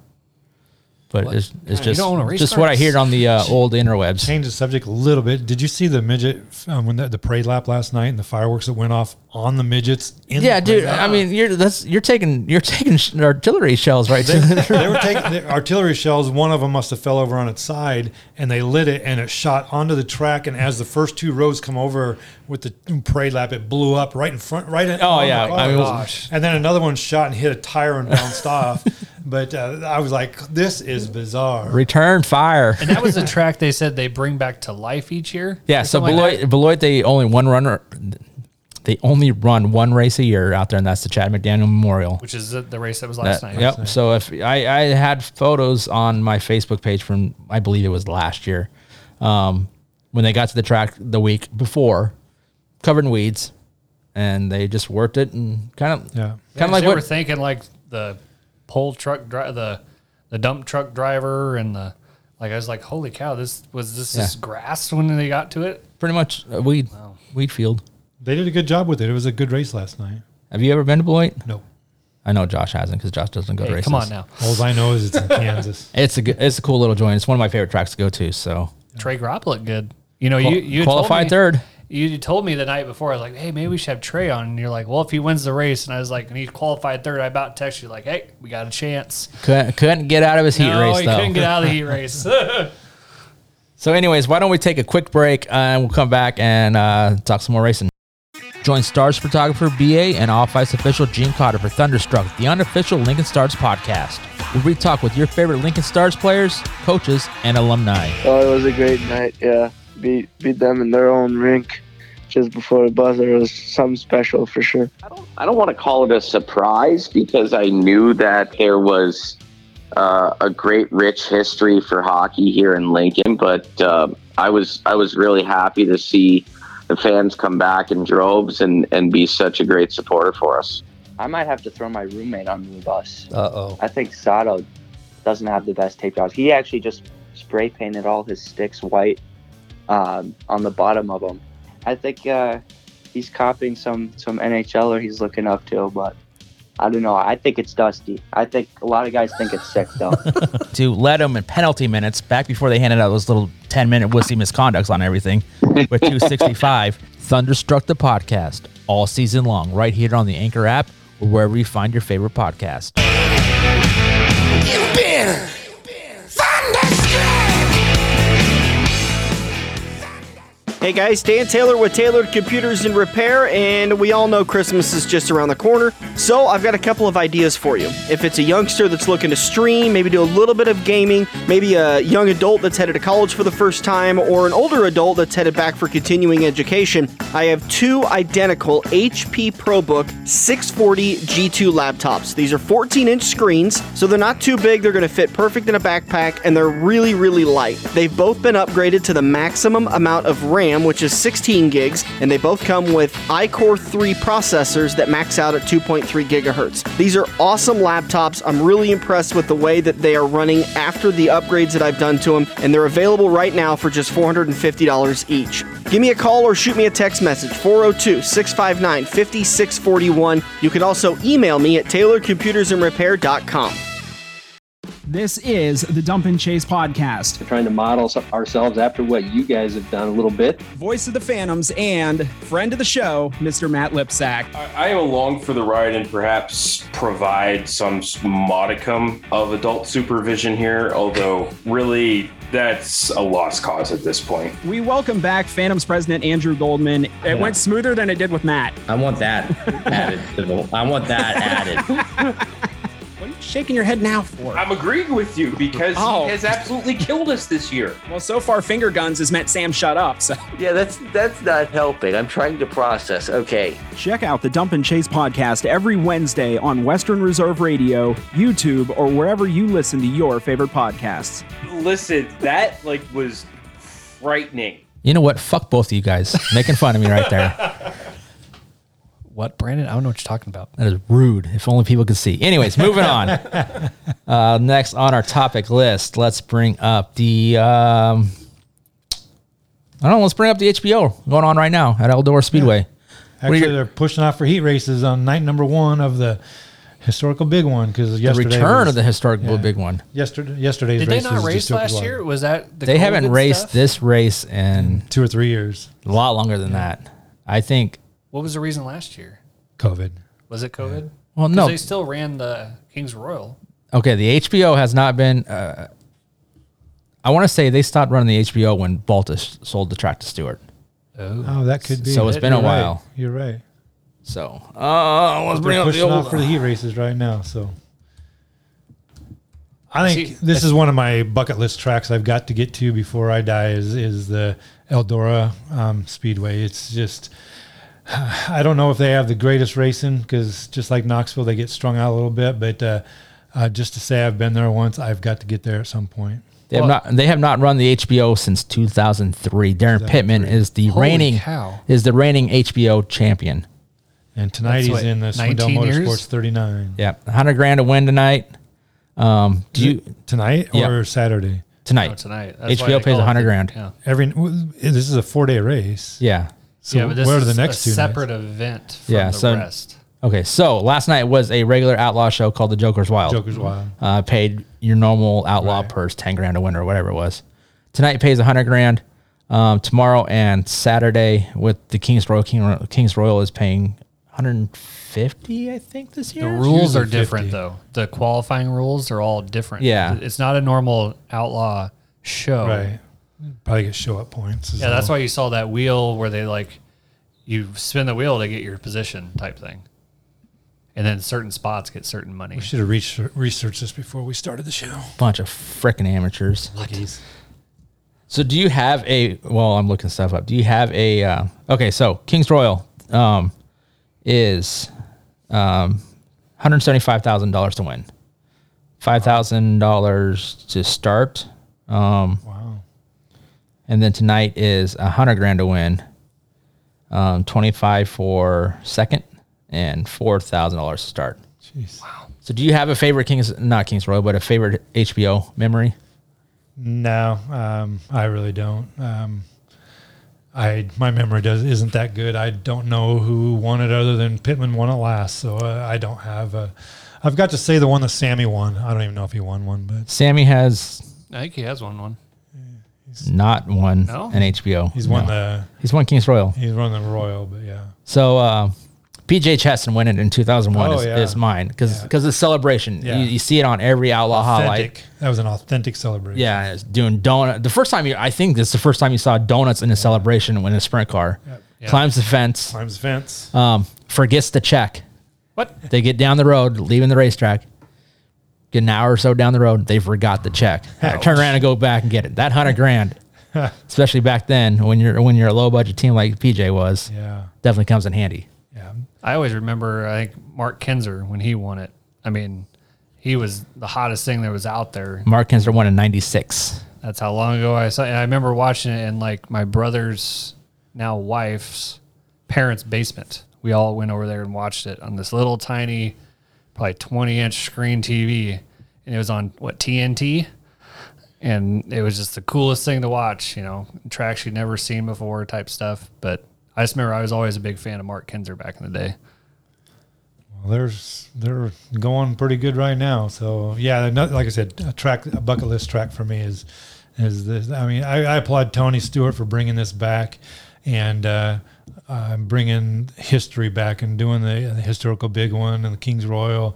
but it's, it's you just don't own a race just car? what I hear on the uh, old interwebs. Change the subject a little bit. Did you see the midget um, when the, the parade lap last night and the fireworks that went off on the midgets? In Yeah, the dude. lap? I mean, you're that's you're taking you're taking artillery shells right to they were taking the artillery shells. One of them must have fell over on its side, and they lit it, and it shot onto the track. And as the first two rows come over with the parade lap, it blew up right in front, right. In, Oh, on the yeah. car. I mean, it was- Gosh. and then another one shot and hit a tire and bounced off. But uh, I was like, "This is bizarre." return fire. and that was a track they said they bring back to life each year. Yeah, Or so something Beloit, like Beloit, they only one runner. They only run one race a year out there, and that's the Chad McDaniel Memorial. which is the, the race that was last That- night. yep. So if I, I had photos on my Facebook page from I believe it was last year, um, when they got to the track the week before, covered in weeds, and they just worked it and kind of Yeah. kind of like they were what thinking like the pole truck dri- the the dump truck driver and the like I was like, holy cow, this was this Yeah. is grass when they got to it. pretty much a weed weed field. They did a good job with it. It was a good race last night. Have you ever been to Beloit? No, I know Josh hasn't because Josh doesn't go to races. come on now. all I know is it's in Kansas. It's a good, it's a cool little joint. It's one of my favorite tracks to go to. So Trey Gropp looked good. You know, Qual- you you qualified told me, third. You told me the night before. I was like, "Hey, maybe we should have Trey on." And you're like, "Well, if he wins the race," and I was like, "And he qualified third. I about text you like, "Hey, we got a chance." couldn't, couldn't get out of his heat no, race he though. couldn't get out of the heat race. So, anyways, why don't we take a quick break uh, and we'll come back and uh, talk some more racing. Join Stars photographer BA and Off Ice official Gene Cotter for Thunderstruck, the unofficial Lincoln Stars podcast, where we talk with your favorite Lincoln Stars players, coaches, and alumni. Oh, it was a great night. Yeah, beat beat them in their own rink just before the buzzer. It was something special for sure. I don't want to call it a surprise because I knew that there was uh, a great, rich history for hockey here in Lincoln. But uh, I was I was really happy to see the fans come back in droves and, and be such a great supporter for us. I might have to throw my roommate under the bus. Uh oh. I think Sato doesn't have the best tape jobs. He actually just spray painted all his sticks white um, on the bottom of them. I think uh, he's copying some some NHLer he's looking up to, but I don't know. I think it's dusty. I think a lot of guys think it's sick though. To let him in penalty minutes back before they handed out those little 10 minute wussy misconducts on everything with 265. Thunderstruck the podcast all season long, right here on the Anchor app or wherever you find your favorite podcast. Hey guys, Dan Taylor with Tailored Computers and Repair, and we all know Christmas is just around the corner. So I've got a couple of ideas for you. If it's a youngster that's looking to stream, maybe do a little bit of gaming, maybe a young adult that's headed to college for the first time, or an older adult that's headed back for continuing education, I have two identical HP ProBook 640 G2 laptops. These are 14 inch screens, so they're not too big, they're to fit perfect in a backpack, and they're really, really light. They've both been upgraded to the maximum amount of RAM, which is 16 gigs, and they both come with iCore 3 processors that max out at 2.3 gigahertz. These are awesome laptops. I'm really impressed with the way that they are running after the upgrades that I've done to them, and they're available right now for just $450 each. Give me a call or shoot me a text message 402 659 5641. You can also email me at taylorcomputersandrepair.com. This is the Dump and Chase podcast. We're trying to model ourselves after what you guys have done a little bit. Voice of the Phantoms and friend of the show, Mr. Matt Lipsack. I am along for the ride and perhaps provide some modicum of adult supervision here, although really that's a lost cause at this point. We welcome back Phantoms president Andrew Goldman. It went smoother than it did with Matt. I want that added. to the- I want that added. What are you shaking your head now for? I'm agreeing with you because Oh. he has absolutely killed us this year. Well, so far, finger guns has meant Sam shut up. So Yeah, that's that's not helping. I'm trying to process. Okay. check out the Dump and Chase podcast every Wednesday on Western Reserve Radio, YouTube, or wherever you listen to your favorite podcasts. Listen, that like was frightening. You know what? Fuck both of you guys. Making fun of me right there. What, Brandon? I don't know what you're talking about. That is rude. If only people could see. Anyways, moving on. Uh, next on our topic list, let's bring up the. Um, I don't know. Let's bring up the HBO going on right now at Eldora Speedway. What are Actually, your- they're pushing off for heat races on night number one of the historical big one because the return was- of the historical yeah. big one. Yesterday, yesterday's Did they not race last as year? Was that the they haven't raced stuff? this race in two or three years. a lot longer than that. I think. What was the reason last year? COVID. Was it COVID? Well, no. They still ran the Kings Royal. Okay, the HBO has not been. Uh, I want to say they stopped running the HBO when Baltes sold the track to Stewart. Oh, Oh, that could be. So it's been a You're right. while. You're right. So uh, let's They're bring up the pushing old. off for the heat races right now. So I think See, this is one of my bucket list tracks I've got to get to before I die. Is is the Eldora um, Speedway? It's just I don't know if they have the greatest racing because just like Knoxville, they get strung out a little bit. But uh, uh, just to say I've been there once, I've got to get there at some point. They have not. They have not run the HBO since 2003. Daryn Pittman is the Holy reigning cow. is the reigning HBO champion. And tonight That's he's what, in the Swindell 19 years? Motorsports 39. Yeah, 100 grand to win tonight. Um, do you tonight Yeah. or Saturday? tonight? Oh, tonight. That's HBO pays call it 100 grand. Yeah. Every this is a four day race. Yeah. So yeah, but this where are is the next a two? nights? separate event from Yeah, the so- rest. Okay, so last night was a regular outlaw show called the Joker's Wild. Joker's Wild. Uh, paid your normal outlaw purse, 10 grand a win or whatever it was. Tonight pays 100 grand. Um, tomorrow and Saturday with the Kings Royal, King, Kings Royal is paying 150, I think, this year. The rules are different 50. though. The qualifying rules are all different. Yeah. It's not a normal outlaw show. Right. Probably get show up points. as Yeah, that's why you saw that wheel where they like you spin the wheel to get your position type thing. And then certain spots get certain money. We should have researched, researched this before we started the show. Bunch of freaking amateurs. So do you have a? Well, I'm looking stuff up. Do you have a? Uh, okay, so Kings Royal um, is um, 175 thousand dollars to win, five thousand dollars to start. Um, Wow. And then tonight is a hundred grand to win, um, 25 for second, and four thousand dollars to start. Jeez. Wow. So do you have a favorite Kings? Not Kings Royal, but a favorite HBO memory? No, um, I really don't. Um, I my memory does isn't that good. I don't know who won it other than Pittman won it last, so uh, I don't have a. I've got to say the one that Sammy won. I don't even know if he won one, but Sammy has I think he has won one one. not won No? an HBO. he's won No. the He's won Kings Royal. he's won the Royal. But yeah, So uh, PJ Chesson winning in 2001 Oh, is, yeah. is mine because Yeah. because the celebration Yeah. you, you see it on every outlaw highlight. authentic. That was an authentic celebration. Yeah, it's doing donut. The first time you, I think this is the first time you saw donuts in a celebration when a sprint car Yeah. climbs the fence, climbs the fence. um, forgets the check. What? They get down the road, leaving the racetrack. Get an hour or so down the road, they forgot the check. Turn around and go back and get it. That hundred grand, especially back then when you're when you're a low budget team like PJ was, Yeah, definitely comes in handy. yeah. I always remember I think Mark Kinser when he won it. I mean, he was the hottest thing that was out there. Mark Kinser won in '96. That's how long ago I saw. And I remember watching it in like my brother's now wife's parents' basement. We all went over there and watched it on this little tiny, probably twenty inch screen TV, and it was on what TNT, and it was just the coolest thing to watch. You know, tracks you'd never seen before, type stuff. But I just remember I was always a big fan of Mark Kinser back in the day. Well, there's they're going pretty good right now. So yeah, no- like I said, a track, a bucket list track for me is is this. I mean, I, I applaud Tony Stewart for bringing this back and uh, uh, bringing history back and doing the, the historical big one and the King's Royal.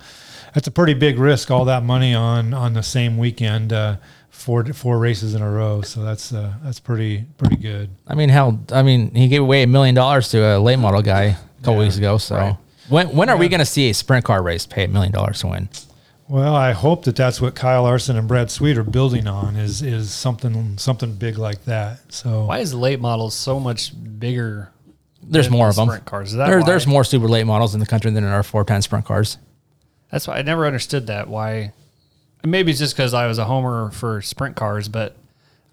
That's a pretty big risk. All that money on on the same weekend. Uh, Four, four races in a row, so that's uh, that's pretty pretty good. I mean, hell, I mean, he gave away a million dollars to a late model guy a couple Yeah, weeks ago. So right. when when are we going to see a sprint car race pay a million dollars to win? Well, I hope that that's what Kyle Larson and Brad Sweet are building on is is something something big like that. So Why is late models so much bigger? There's more of them. Sprint cars. There, there's more super late models in the country than there are 410 sprint cars. That's why I never understood that. Why? Maybe it's just because I was a homer for sprint cars, but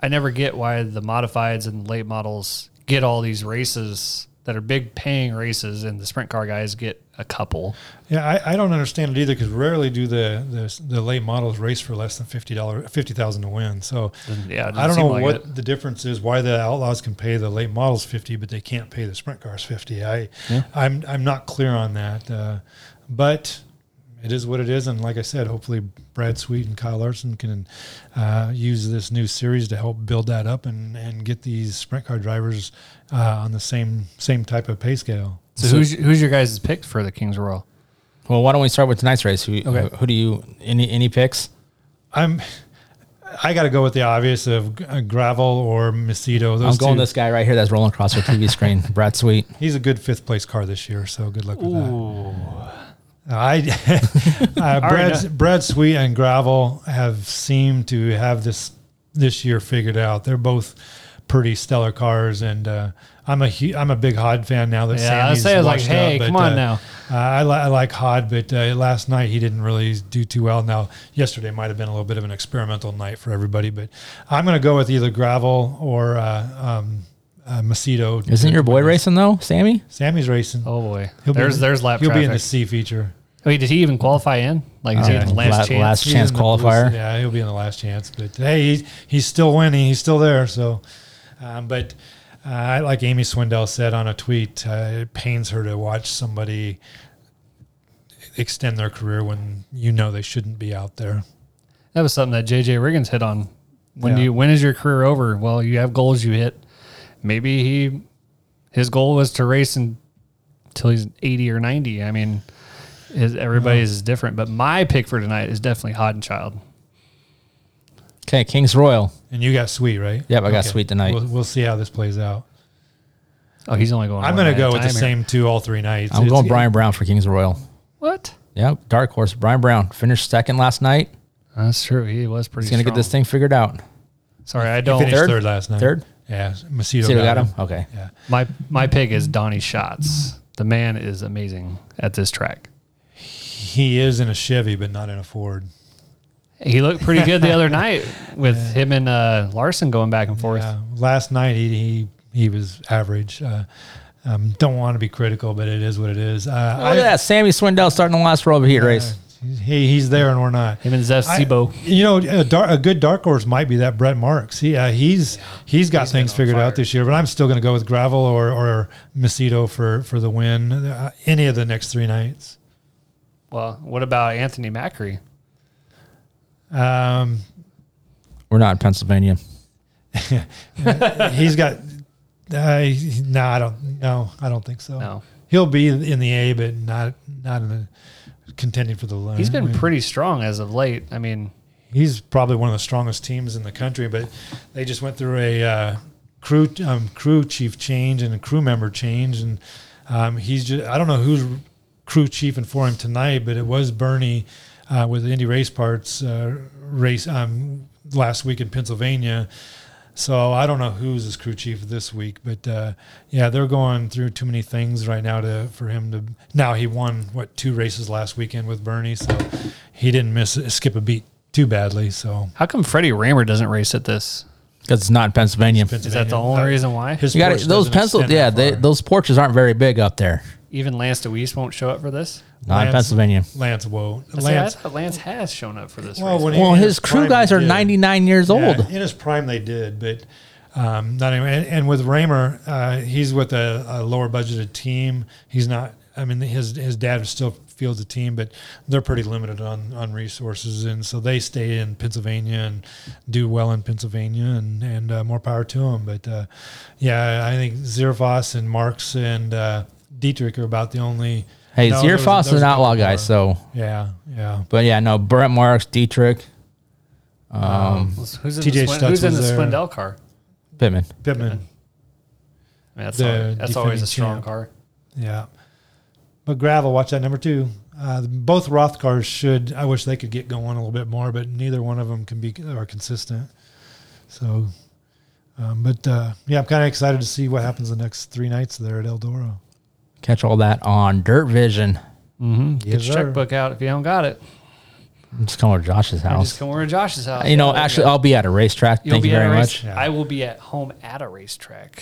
I never get why the modifieds and late models get all these races that are big paying races, and the sprint car guys get a couple. Yeah, I, I don't understand it either because rarely do the, the the late models race for less than fifty dollars, fifty thousand to win. So yeah, I don't know like what it. the difference is. Why the outlaws can pay the late models fifty, but they can't pay the sprint cars fifty. I Yeah. I'm I'm not clear on that, uh, but it is what it is. And like I said, hopefully Brad Sweet and Kyle Larson can uh, use this new series to help build that up and, and get these sprint car drivers uh, on the same same type of pay scale. So, who's who's your guys' pick for the Kings Royal? Well, why don't we start with tonight's race? Who, Okay. who do you any any picks? I'm. I got to go with the obvious of uh, gravel or Macedo. Those I'm going two. this guy right here that's rolling across our TV screen, Brad Sweet. He's a good fifth place car this year, so good luck with that. I uh, Brad. Brad Sweet and Gravel have seemed to have this this year figured out. They're both pretty stellar cars, and uh, I'm a hu- I'm a big Hod fan now that Yeah, I Sammy's say I was like, hey, up, come but, on uh, now. Uh, I, li- I like Hod, but uh, last night he didn't really do too well. Now yesterday might have been a little bit of an experimental night for everybody, but I'm going to go with either Gravel or uh, um, uh, Macedo. Isn't your boy racing though, Sammy? Sammy's racing. Oh boy, He'll be there's in- there's lap He'll be in the. C feature. Wait, did he even qualify in? Like, is he Uh, in the last la- chance? last He's chance in the- qualifier. Yeah, he'll be in the last chance. But hey, he's, he's still winning. He's still there. So, um, but uh, like Amy Swindell said on a tweet, uh, it pains her to watch somebody extend their career when you know they shouldn't be out there. That was something that JJ Riggins hit on. When Yeah. do you when is your career over? Well, you have goals you hit. Maybe he his goal was to race until he's 80 or 90. I mean, his, everybody's is different, but my pick for tonight is definitely Haudenschild. Okay, Kings Royal. And you got Sweet, right? Yep, I got Sweet tonight. We'll, we'll see how this plays out. Oh, he's only going. I'm one going to night go with the time here. same two all three nights. I'm It's- going Brian Brown for Kings Royal. What? Yep, dark horse. Brian Brown finished second last night. That's true. He was pretty. Good. He's gonna get this thing figured out. Sorry, I don't. finished Third? third, last night. Third? Yeah, Macedo, Macedo got, got him. him? Okay. Yeah. My my pick is Donny Schatz. The man is amazing at this track. He is in a Chevy, but not in a Ford. He looked pretty good the other night with him and uh, Larson going back and forth. Yeah, last night he he, he was average. Uh, um, don't want to be critical, but it is what it is. Uh, Look at that, Sammy Swindell starting the last row of a heat race. He, he's there and we're not. Him and Zev I- Sibo. You know, a, dar- a good dark horse might be that Brett Marks. He uh, he's he's got things figured out this year, but I'm still going to go with Gravel or or Macedo for for the win. Uh, any of the next three nights. Well, what about Anthony Macri? Um, We're not in Pennsylvania. he's got. Uh, he- no, I don't. No, I don't think so. No. he'll be in the A, but not not in the contending for the. line. He's been win. pretty strong as of late. I mean, he's probably one of the strongest teams in the country, but they just went through a uh, crew um, crew chief change and a crew member change, and um, he's just I don't know who's crew chiefing for him tonight, but it was Bernie uh, with Indy Race Parts uh, race um, last week in Pennsylvania. So I don't know who's his crew chief this week, but uh, yeah, they're going through too many things right now to for him to. Now he won what two races last weekend with Bernie, so he didn't miss skip a beat too badly. So how come Freddie Rahmer doesn't race at this? Because it's not in Pennsylvania. Is that the only reason why? His You got porch those doesn't pencil. Yeah, they, those porches aren't very big up there. Even Lance Dewease won't show up for this. Not in Lance- Pennsylvania. Lance won't. I say, I Lance. thought Lance has shown up for this. Well, race. Well, in his crew guys are 99 years Yeah, old. in his prime, they did, but um, not anymore. And, and with Rahmer, uh, he's with a, a lower budgeted team. He's not. I mean, his his dad still fields a team, but they're pretty limited on on resources, and so they stay in Pennsylvania and do well in Pennsylvania, and and uh, more power to them. But uh, yeah, I think Zearfoss and Marks and uh, Dietrich are about the only. Hey, No, there was- Zearfoss is there an outlaw guy, more. so. Yeah, yeah. But yeah, no, Brett Marks, Dietrich, um, who's in, TJ the, Swin- Stutts who's in the was. Swindell car? Pittman. Pittman. I mean, that's The always, that's always a defending strong champ. car. Yeah. But gravel, watch that number two. Uh, both Roth cars should. I wish they could get going a little bit more, but neither one of them can be are consistent. So, um, but uh, yeah, I'm kind of excited to see what happens the next three nights there at Eldora. Catch all that on Dirt Vision. Mm-hmm. Get Yes, your sir. checkbook out if you don't got it. Just come over to Josh's house. Just come over to Josh's house. You know, Yeah, actually. I'll be at a racetrack. You'll Thank you very a much. race- I will be at home at a racetrack.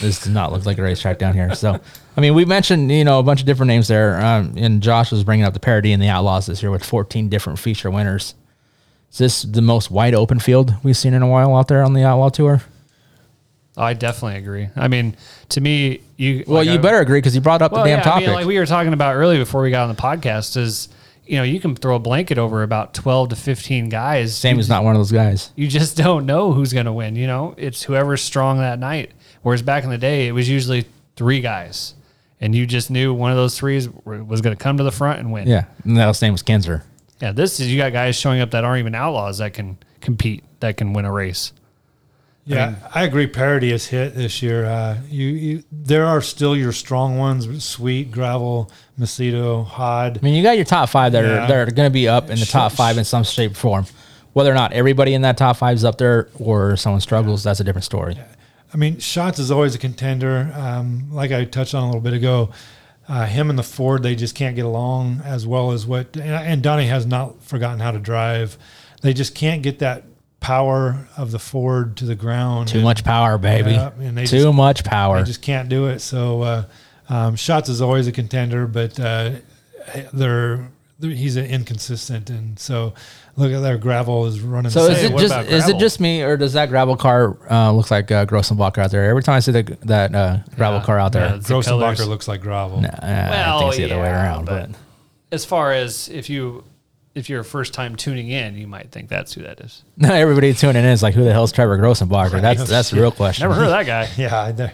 this does not look like a racetrack down here. So, I mean, we mentioned you know a bunch of different names there, um, and Josh was bringing up the parody and the Outlaws this year with 14 different feature winners. Is this the most wide open field we've seen in a while out there on the Outlaw Tour? I definitely agree. I mean, to me, you Well, like you I- better agree because you brought up Well, the damn yeah, topic. I mean, like we were talking about earlier before we got on the podcast, is you know you can throw a blanket over about twelve to fifteen guys. Sam is not one of those guys. you just don't know who's going to win. You know, it's whoever's strong that night. Whereas back in the day, it was usually three guys, and you just knew one of those threes was going to come to the front and win. Yeah, and that was name was Kinser. yeah. This is you got guys showing up that aren't even outlaws that can compete, that can win a race. Yeah, I, agree. Parity is hit this year. Uh, you, you, there are still your strong ones: Sweet, Gravel, Macedo, Hod. I mean, you got your top five that Yeah. are that are going to be up in the top five in some shape or form. Whether or not everybody in that top five is up there or someone struggles, that's a different story. I mean, Schatz is always a contender. Um, like I touched on a little bit ago, uh, him and the Ford, they just can't get along as well as what. And, and Donnie has not forgotten how to drive. They just can't get that power of the Ford to the ground. Too much power, baby. Yeah, and they Too just- much power. They just can't do it. So uh, um, Schatz is always a contender, but uh, they're, they're he's inconsistent, and so look at their gravel is running. So the is it What just about is it just me or does that gravel car uh, look like uh, Grossenbacher out there? Every time I see the, that uh, gravel car out there, Yeah, it's the looks like gravel? Nah, I think it's the other way around. But, as far as if you if you're a first time tuning in, you might think that's who that is. no, everybody tuning in is like, who the hell's Trevor Grossenbacher? That's that's the real question. Never heard of that guy. Yeah, I know.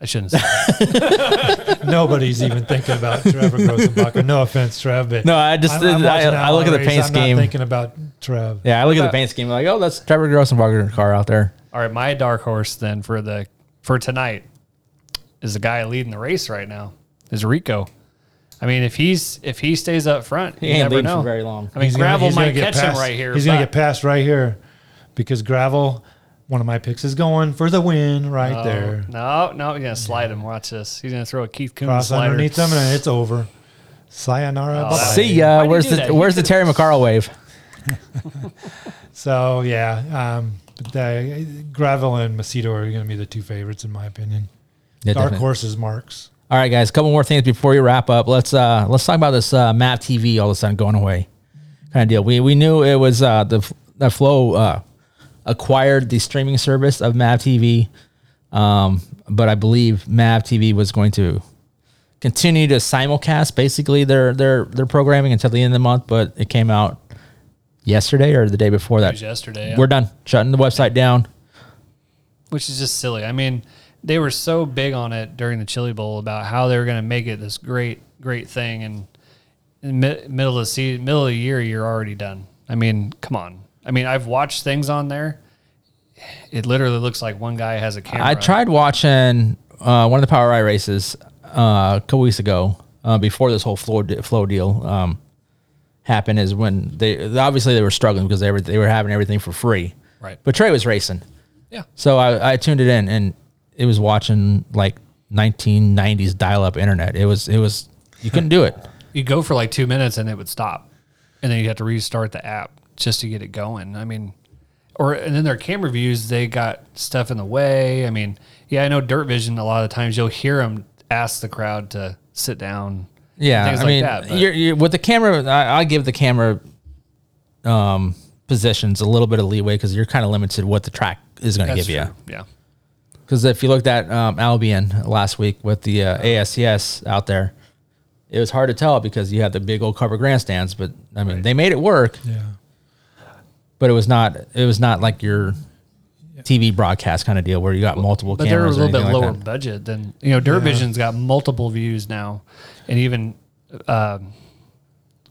I shouldn't say. Nobody's even thinking about Trevor Grossenbacher. No offense, Trev, but No, I just- I- watching I look at the paint race, I'm not scheme. thinking about Trev. Yeah, I look at the paint scheme like, oh, that's Trevor Grossenbacher car out there. All right, my dark horse then for the for tonight is the guy leading the race right now. Is Rico. I mean, if he's if he stays up front, He you ain't never leading know. for very long. I mean, He's gonna- gravel he's gonna might get catch him passed- right here. He's going to but- get passed right here because gravel. One of my picks is going for the win right Oh, there. No, no, he's gonna slide him. Watch this. He's gonna throw a Keith Kunz Cross slider. underneath them and it's over. Sayonara. Oh, bye-bye. See ya. Why'd you Where's do the that? You Where's the could've- Terry McCarl wave? So yeah, um, but the, gravel and Macedo are going to be the two favorites in my opinion. Yeah, Dark definitely. horses, marks. All right, guys. A couple more things before we wrap up. Let's uh let's talk about this uh, Mav TV all of a sudden going away kind of deal. We we knew it was uh the the Flo uh, acquired the streaming service of Mav TV, um, but I believe Mav TV was going to continue to simulcast basically their their their programming until the end of the month. But it came out yesterday or the day before that. was yesterday, yeah. We're done shutting the website down. which is just silly. I mean, they were so big on it during the Chili Bowl about how they were going to make it this great, great thing, and in the middle of the season, middle of the year, you're already done. I mean, come on. I mean, I've watched things on there. It literally looks like one guy has a camera. I tried watching uh, one of the POWRi races uh, a couple weeks ago uh, before this whole Flo Flo deal um, happened. Is when they obviously they were struggling because they were they were having everything for free. Right. But Trey was racing. Yeah. So I, I tuned it in and it was watching like 1990s dial up internet. It was it was you couldn't do it. You go for like two minutes and it would stop, and then you have to restart the app just to get it going. I mean, or and then their camera views, they got stuff in the way. I mean, yeah, I know Dirt Vision. A lot of times you'll hear them ask the crowd to sit down. Yeah, things I like mean, that. you're, you're, with the camera, I, I give the camera um, positions a little bit of leeway because you're kind of limited what the track is going to give you. true, Yeah. Because if you looked at um, Albion last week with the uh, ASCS out there, it was hard to tell because you had the big old cover grandstands. But I mean, they made it work. Yeah. But it was not. It was not like your TV broadcast kind of deal where you got multiple But they're a little bit like lower that. budget than you know. Dirt Yeah. Got multiple views now, and even um,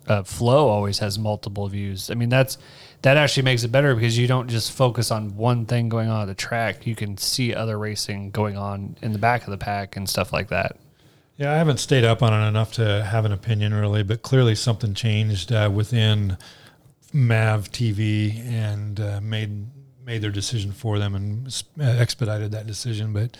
uh, Flo always has multiple views. I mean, that's that actually makes it better because you don't just focus on one thing going on at the track. You can see other racing going on in the back of the pack and stuff like that. Yeah, I haven't stayed up on it enough to have an opinion really, but clearly something changed uh, within Mav TV and uh, made made their decision for them and uh, expedited that decision. But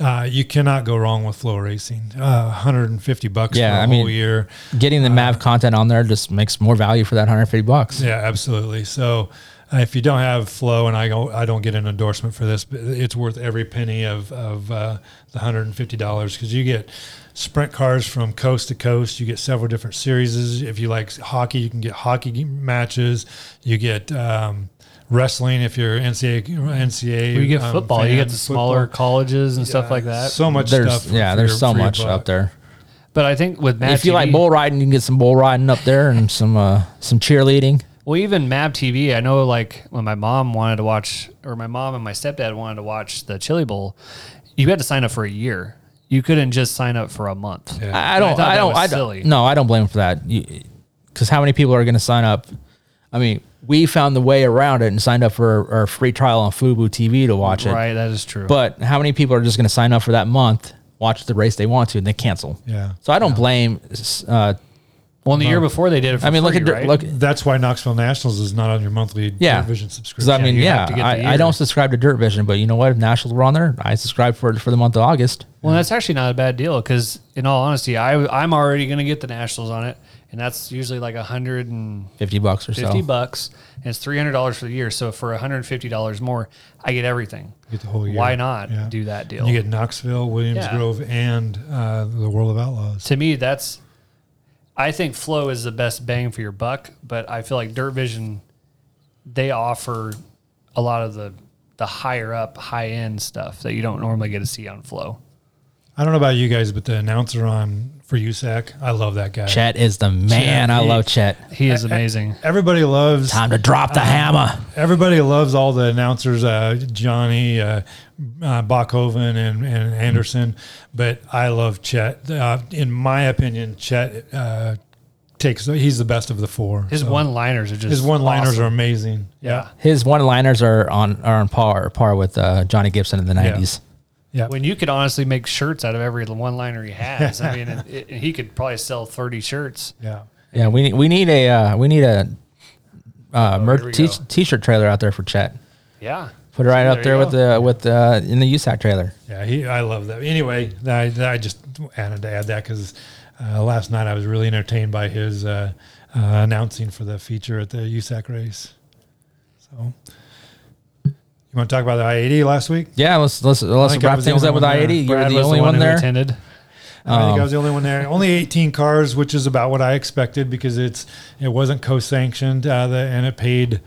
uh, you cannot go wrong with FloRacing. Uh, 150 bucks Yeah, for a I mean, whole year. Getting the Mav content on there just makes more value for that 150 bucks. Yeah, absolutely. So uh, if you don't have Flo, and I don't, I don't get an endorsement for this, but it's worth every penny of of uh, the hundred and fifty dollars because you get sprint cars from coast to coast. You get several different series. If you like hockey, you can get hockey matches. You get um, wrestling if you're NCAA. NCAA. you get um, football. You get the smaller football. colleges and stuff like that. So much There's stuff. yeah, there's your- so much up there. But I think with Mad if you like bull riding, you can get some bull riding up there and some uh, some cheerleading. Well, even Mav TV, I know like when my mom wanted to watch, or my mom and my stepdad wanted to watch the Chili Bowl, you had to sign up for a year. You couldn't just sign up for a month. I don't. thought I, that don't. I silly. don't. No, I don't blame him for that. Because how many people are going to sign up? I mean, we found the way around it and signed up for our free trial on Fubo TV to watch it. Right, that is true. But how many people are just going to sign up for that month, watch the race they want to, and they cancel? Yeah. So I don't blame. Uh, well, in the year before they did it. For I mean, look at right? look. That's why Knoxville Nationals is not on your monthly Yeah, television Because subscription. I mean, you yeah, have to get the I, I don't subscribe to Dirt Vision, but you know what? If Nationals were on there, I subscribe for for the month of August. Well, that's actually not a bad deal because, in all honesty, I I'm already going to get the Nationals on it, and that's usually like a hundred and Fifty bucks or fifty so. bucks, and it's three hundred dollars for the year. So for hundred and fifty dollars more, I get everything. Get the whole year. Why not Yeah. do that deal? You get Knoxville, Williams Yeah. Grove, and uh, the World of Outlaws. to me, that's. I think Flo is the best bang for your buck, but I feel like Dirt Vision, they offer a lot of the the higher up, high end stuff that you don't normally get to see on Flo. I don't know about you guys, but the announcer on for USAC, I love that guy. Chet is the man. I he- love Chet. He is amazing. Everybody loves Time to drop the hammer. Everybody loves all the announcers, uh, Johnny, uh, uh, Bachhoven, and, and Anderson, but I love Chet. Uh, in my opinion, Chet uh, takes. He's the best of the four. His So one liners are just his one liners awesome. are amazing. Yeah. His one liners are on are on par par with uh, Johnny Gibson in the nineties. Yeah. When you could honestly make shirts out of every one liner he has, I mean, it, it, he could probably sell thirty shirts. Yeah. Yeah, we need we need a, uh, we need a, uh, oh, merch t- t-shirt trailer out there for Chet. Yeah. Put it right See, up there you with the with the in the USAC trailer. Yeah, he. I love that. Anyway, I, I just wanted to add that because uh, last night I was really entertained by his uh, uh, announcing for the feature at the USAC race. So, you want to talk about the I eighty last week? Yeah, let's let's let's wrap things up with there. eighty. You were the only the one, one there. attended. I think I Um, was the only one there. Only 18 cars, which is about what I expected because it's it wasn't co-sanctioned uh, the, and it paid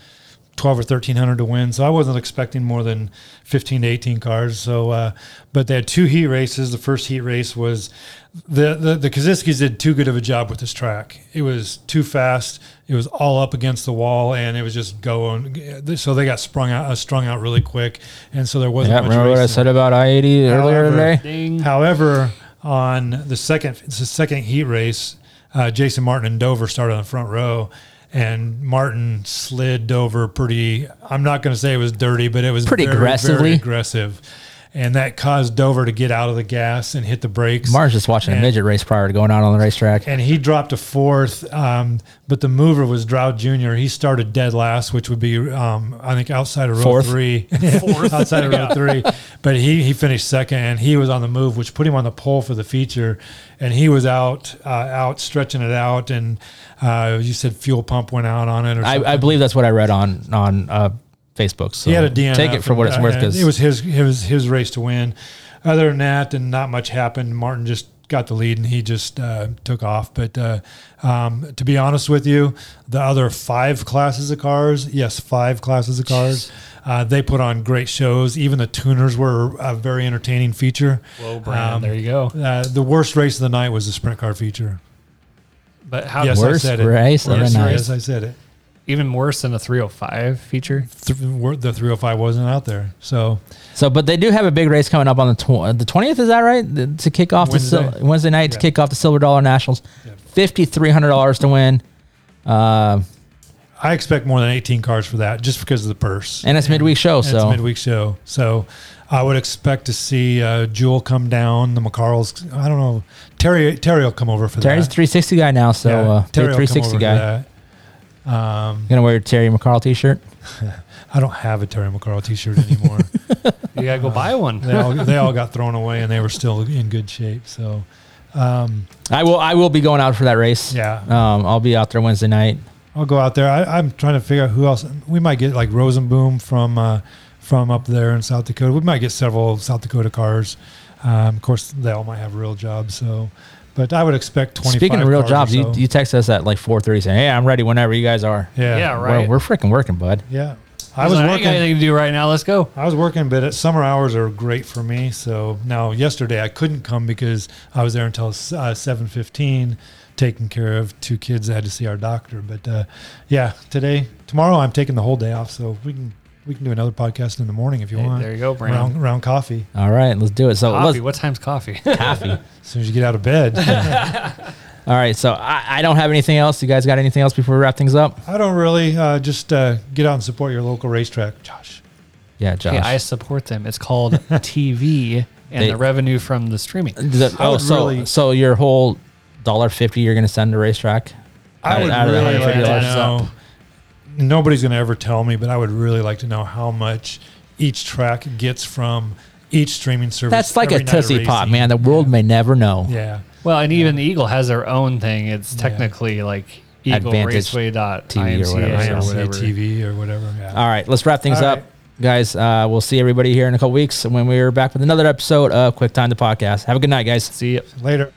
12 or 1300 to win. So I wasn't expecting more than 15 to 18 cars. So, uh, but they had two heat races. The first heat race was the the the Kosiskis did too good of a job with this track. It was too fast. It was all up against the wall, and it was just going. So they got sprung out, uh, strung out really quick, and so there wasn't. Yeah, much remember what I said about I eighty earlier However- today? Ding. However, on the second the second heat race, uh, Jason Martin and Dover started on the front row, and Martin slid Dover pretty. I'm not going to say it was dirty, but it was Pretty very, aggressively. very aggressive, and that caused Dover to get out of the gas and hit the brakes. Martin's just watching a midget race prior to going out on the racetrack. and he dropped a fourth, um, but the mover was Drought Jr. He started dead last, which would be, um, I think, outside of row Fourth. three, outside of row three. But he he finished second, and he was on the move, which put him on the pole for the feature. And he was out, uh, out stretching it out, and uh, you said fuel pump went out on it. Or. I, I believe that's what I read on on uh, Facebook. So he had a DNF. take it for what it's worth uh, because it was his it was his race to win. Other than that, and not much happened. Martin just got the lead and he just uh, took off. But uh, um, to be honest with you, the other five classes of cars, yes, five classes of cars. Uh, they put on great shows. Even the tuners were a very entertaining feature. Whoa, Brad, there you go. Uh, the worst race of the night was the sprint car feature. But how yes, Worst I said it. race of the Yes, night. Yes, I said it. Even worse than the 305 feature? Th- the 305 wasn't out there. So so. But they do have a big race coming up on the tw- the twentieth. Is that right? The- to kick off the Wednesday. sil- Wednesday night to kick off the Silver Dollar Nationals. Fifty three hundred dollars to win. Uh, I expect more than 18 cars for that just because of the purse. And it's midweek show, And so- it's a midweek show. So I would expect to see uh, Jewel come down. The McCarls, I don't know. Terry Terry will come over for that. Terry's a three sixty guy now, so Yeah, uh, Terry will three come sixty guy. For that. Um, Gonna wear your Terry McCarl t shirt. I don't have a Terry McCarl T-shirt anymore. You gotta go buy one. they all they all got thrown away, and they were still in good shape. So um, I will. I will be going out for that race. Yeah. Um, I'll be out there Wednesday night. I'll go out there. I, I'm trying to figure out who else. We might get like Rosenboom from uh, from up there in South Dakota. We might get several South Dakota cars. Um, of course, they all might have real jobs. So, but I would expect 25 Speaking of real cars jobs, you, so. you text us at like 4:30 saying, "Hey, I'm ready whenever you guys are." Yeah. Yeah, We're- right. We're, freaking working, bud. Yeah. I I was was like, I ain't working. got anything to do right now. Let's go. I was working, but at summer hours are great for me. So now yesterday I couldn't come because I was there until uh, seven fifteen, taking care of two kids. I had to see our doctor. But uh, yeah, today, tomorrow I'm taking the whole day off, so we can we can do another podcast in the morning if you Hey, want. there you go, Brandon. Around, around coffee. All right, let's do it. So Coffee. What time's coffee? coffee. As soon as you get out of bed. All right, so I, I don't have anything else. You guys got anything else before we wrap things up? I don't really uh, just uh, get out and support your local racetrack, Josh. Yeah, Josh. Hey, I support them. It's called TV and They- the revenue from the streaming. The- oh, so really- so your whole dollar fifty you're gonna send to racetrack? I Out- would out of the really like $150 to know. Nobody's going to ever tell me, but I would really like to know how much each track gets from each streaming service. That's like a every night of Tootsie Pop, man. The world may never know. Yeah. Well, and even the Eagle has their own thing. It's technically like Eagle Advantage Raceway dot TV or whatever, or whatever. TV or whatever. Yeah. All right, let's wrap things All up, right. guys. Uh, we'll see everybody here in a couple weeks when we're back with another episode of Quick Time the Podcast. Have a good night, guys. See you Later.